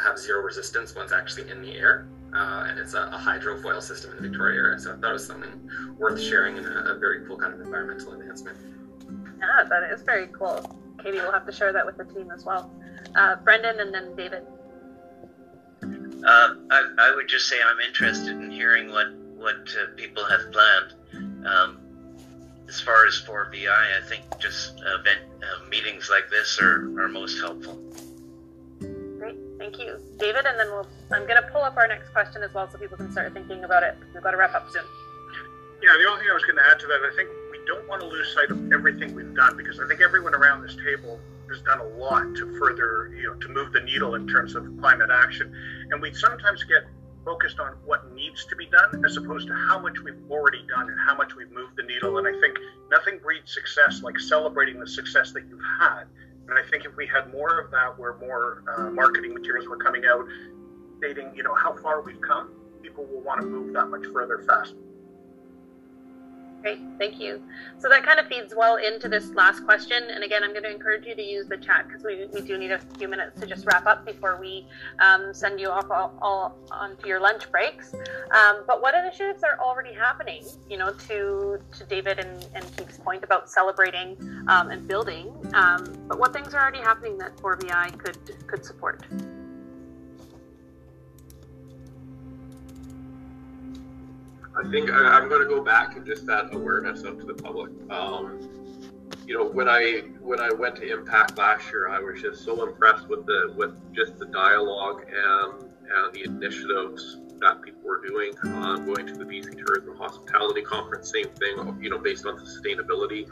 have zero resistance once actually in the air uh, and it's a, a, hydrofoil system in the Victoria area. So I thought it was something worth sharing and a, a very cool kind of environmental advancement. Yeah, that is very cool. Katie will have to share that with the team as well. Uh, Brendan and then David. Uh, I, I, would just say I'm interested in hearing what what uh, people have planned. Um, as far as 4VI, I think just event uh, meetings like this are, are most helpful. Great, thank you, David. And then we'll, I'm going to pull up our next question as well so people can start thinking about it. We've got to wrap up soon. Yeah, the only thing I was going to add to that, I think we don't want to lose sight of everything we've done because I think everyone around this table has done a lot to further, you know, to move the needle in terms of climate action. And we sometimes get focused on what needs to be done as opposed to how much we've already done and how much we've moved the needle. And I think nothing breeds success like celebrating the success that you've had. And I think if we had more of that, where more uh, marketing materials were coming out, stating, you know, how far we've come, people will want to move that much further fast. Great, thank you. So that kind of feeds well into this last question. And again, I'm going to encourage you to use the chat because we, we do need a few minutes to just wrap up before we um, send you off all, all onto your lunch breaks. Um, but what initiatives are already happening, you know, to, to David and, and Keith's point about celebrating um, and building, um, but what things are already happening that 4VI could, could support? I think I, am going to go back to just that awareness up to the public. Um, you know, when I when I went to Impact last year, I was just so impressed with the with just the dialogue and and the initiatives that people were doing. Uh, going to the BC Tourism Hospitality Conference, same thing. You know, based on sustainability.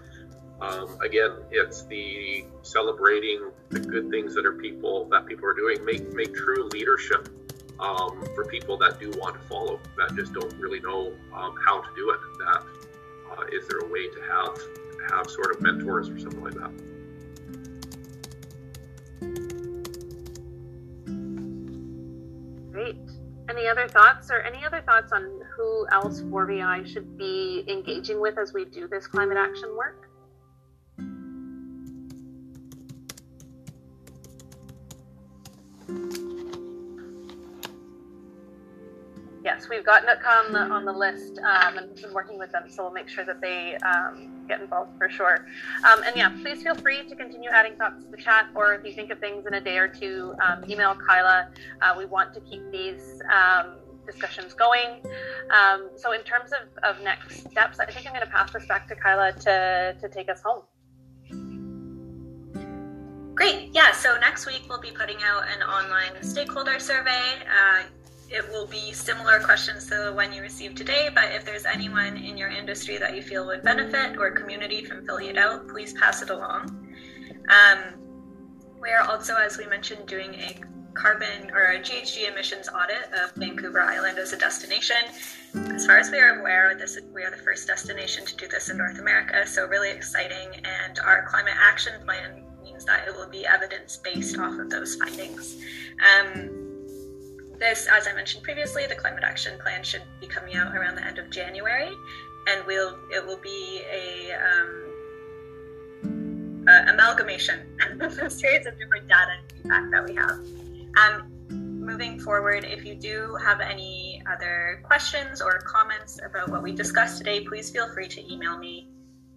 Um, again, it's the celebrating the good things that are people that people are doing. Make make true leadership um, for people that do want to follow, that just don't really know um, how to do it. That uh, is there a way to have have sort of mentors or something like that? Great. Any other thoughts or any other thoughts on who else 4VI should be engaging with as we do this climate action work? Yes, we've got the, on the list um, and been working with them, so we'll make sure that they um, get involved for sure. Um, and yeah, please feel free to continue adding thoughts to the chat, or if you think of things in a day or two, um, email Kyla. Uh, we want to keep these um, discussions going. Um, so in terms of, of next steps, I think I'm going to pass this back to Kyla to, to take us home. Great. Yeah. So next week we'll be putting out an online stakeholder survey. Uh, it will be similar questions to the one you received today, but if there's anyone in your industry that you feel would benefit or community from filling it out, please pass it along. Um, we're also, as we mentioned, doing a carbon or a GHG emissions audit of Vancouver Island as a destination. As far as we are aware, this we are the first destination to do this in North America, so really exciting. And our climate action plan means that it will be evidence based off of those findings. Um, this, as I mentioned previously, the climate action plan should be coming out around the end of January, and we'll it will be a, um, amalgamation of a series of different data and feedback that we have. Um, moving forward, if you do have any other questions or comments about what we discussed today, please feel free to email me.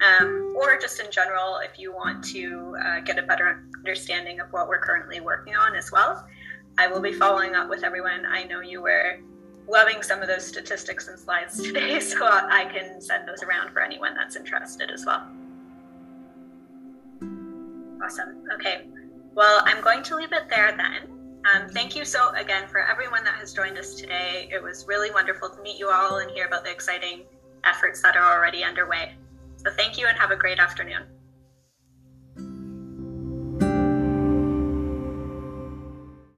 Um, or just in general, if you want to uh, get a better understanding of what we're currently working on as well. I will be following up with everyone. I know you were loving some of those statistics and slides today, so I can send those around for anyone that's interested as well. Awesome. Okay. Well, I'm going to leave it there then. Um, thank you so again for everyone that has joined us today. It was really wonderful to meet you all and hear about the exciting efforts that are already underway. So thank you and have a great afternoon.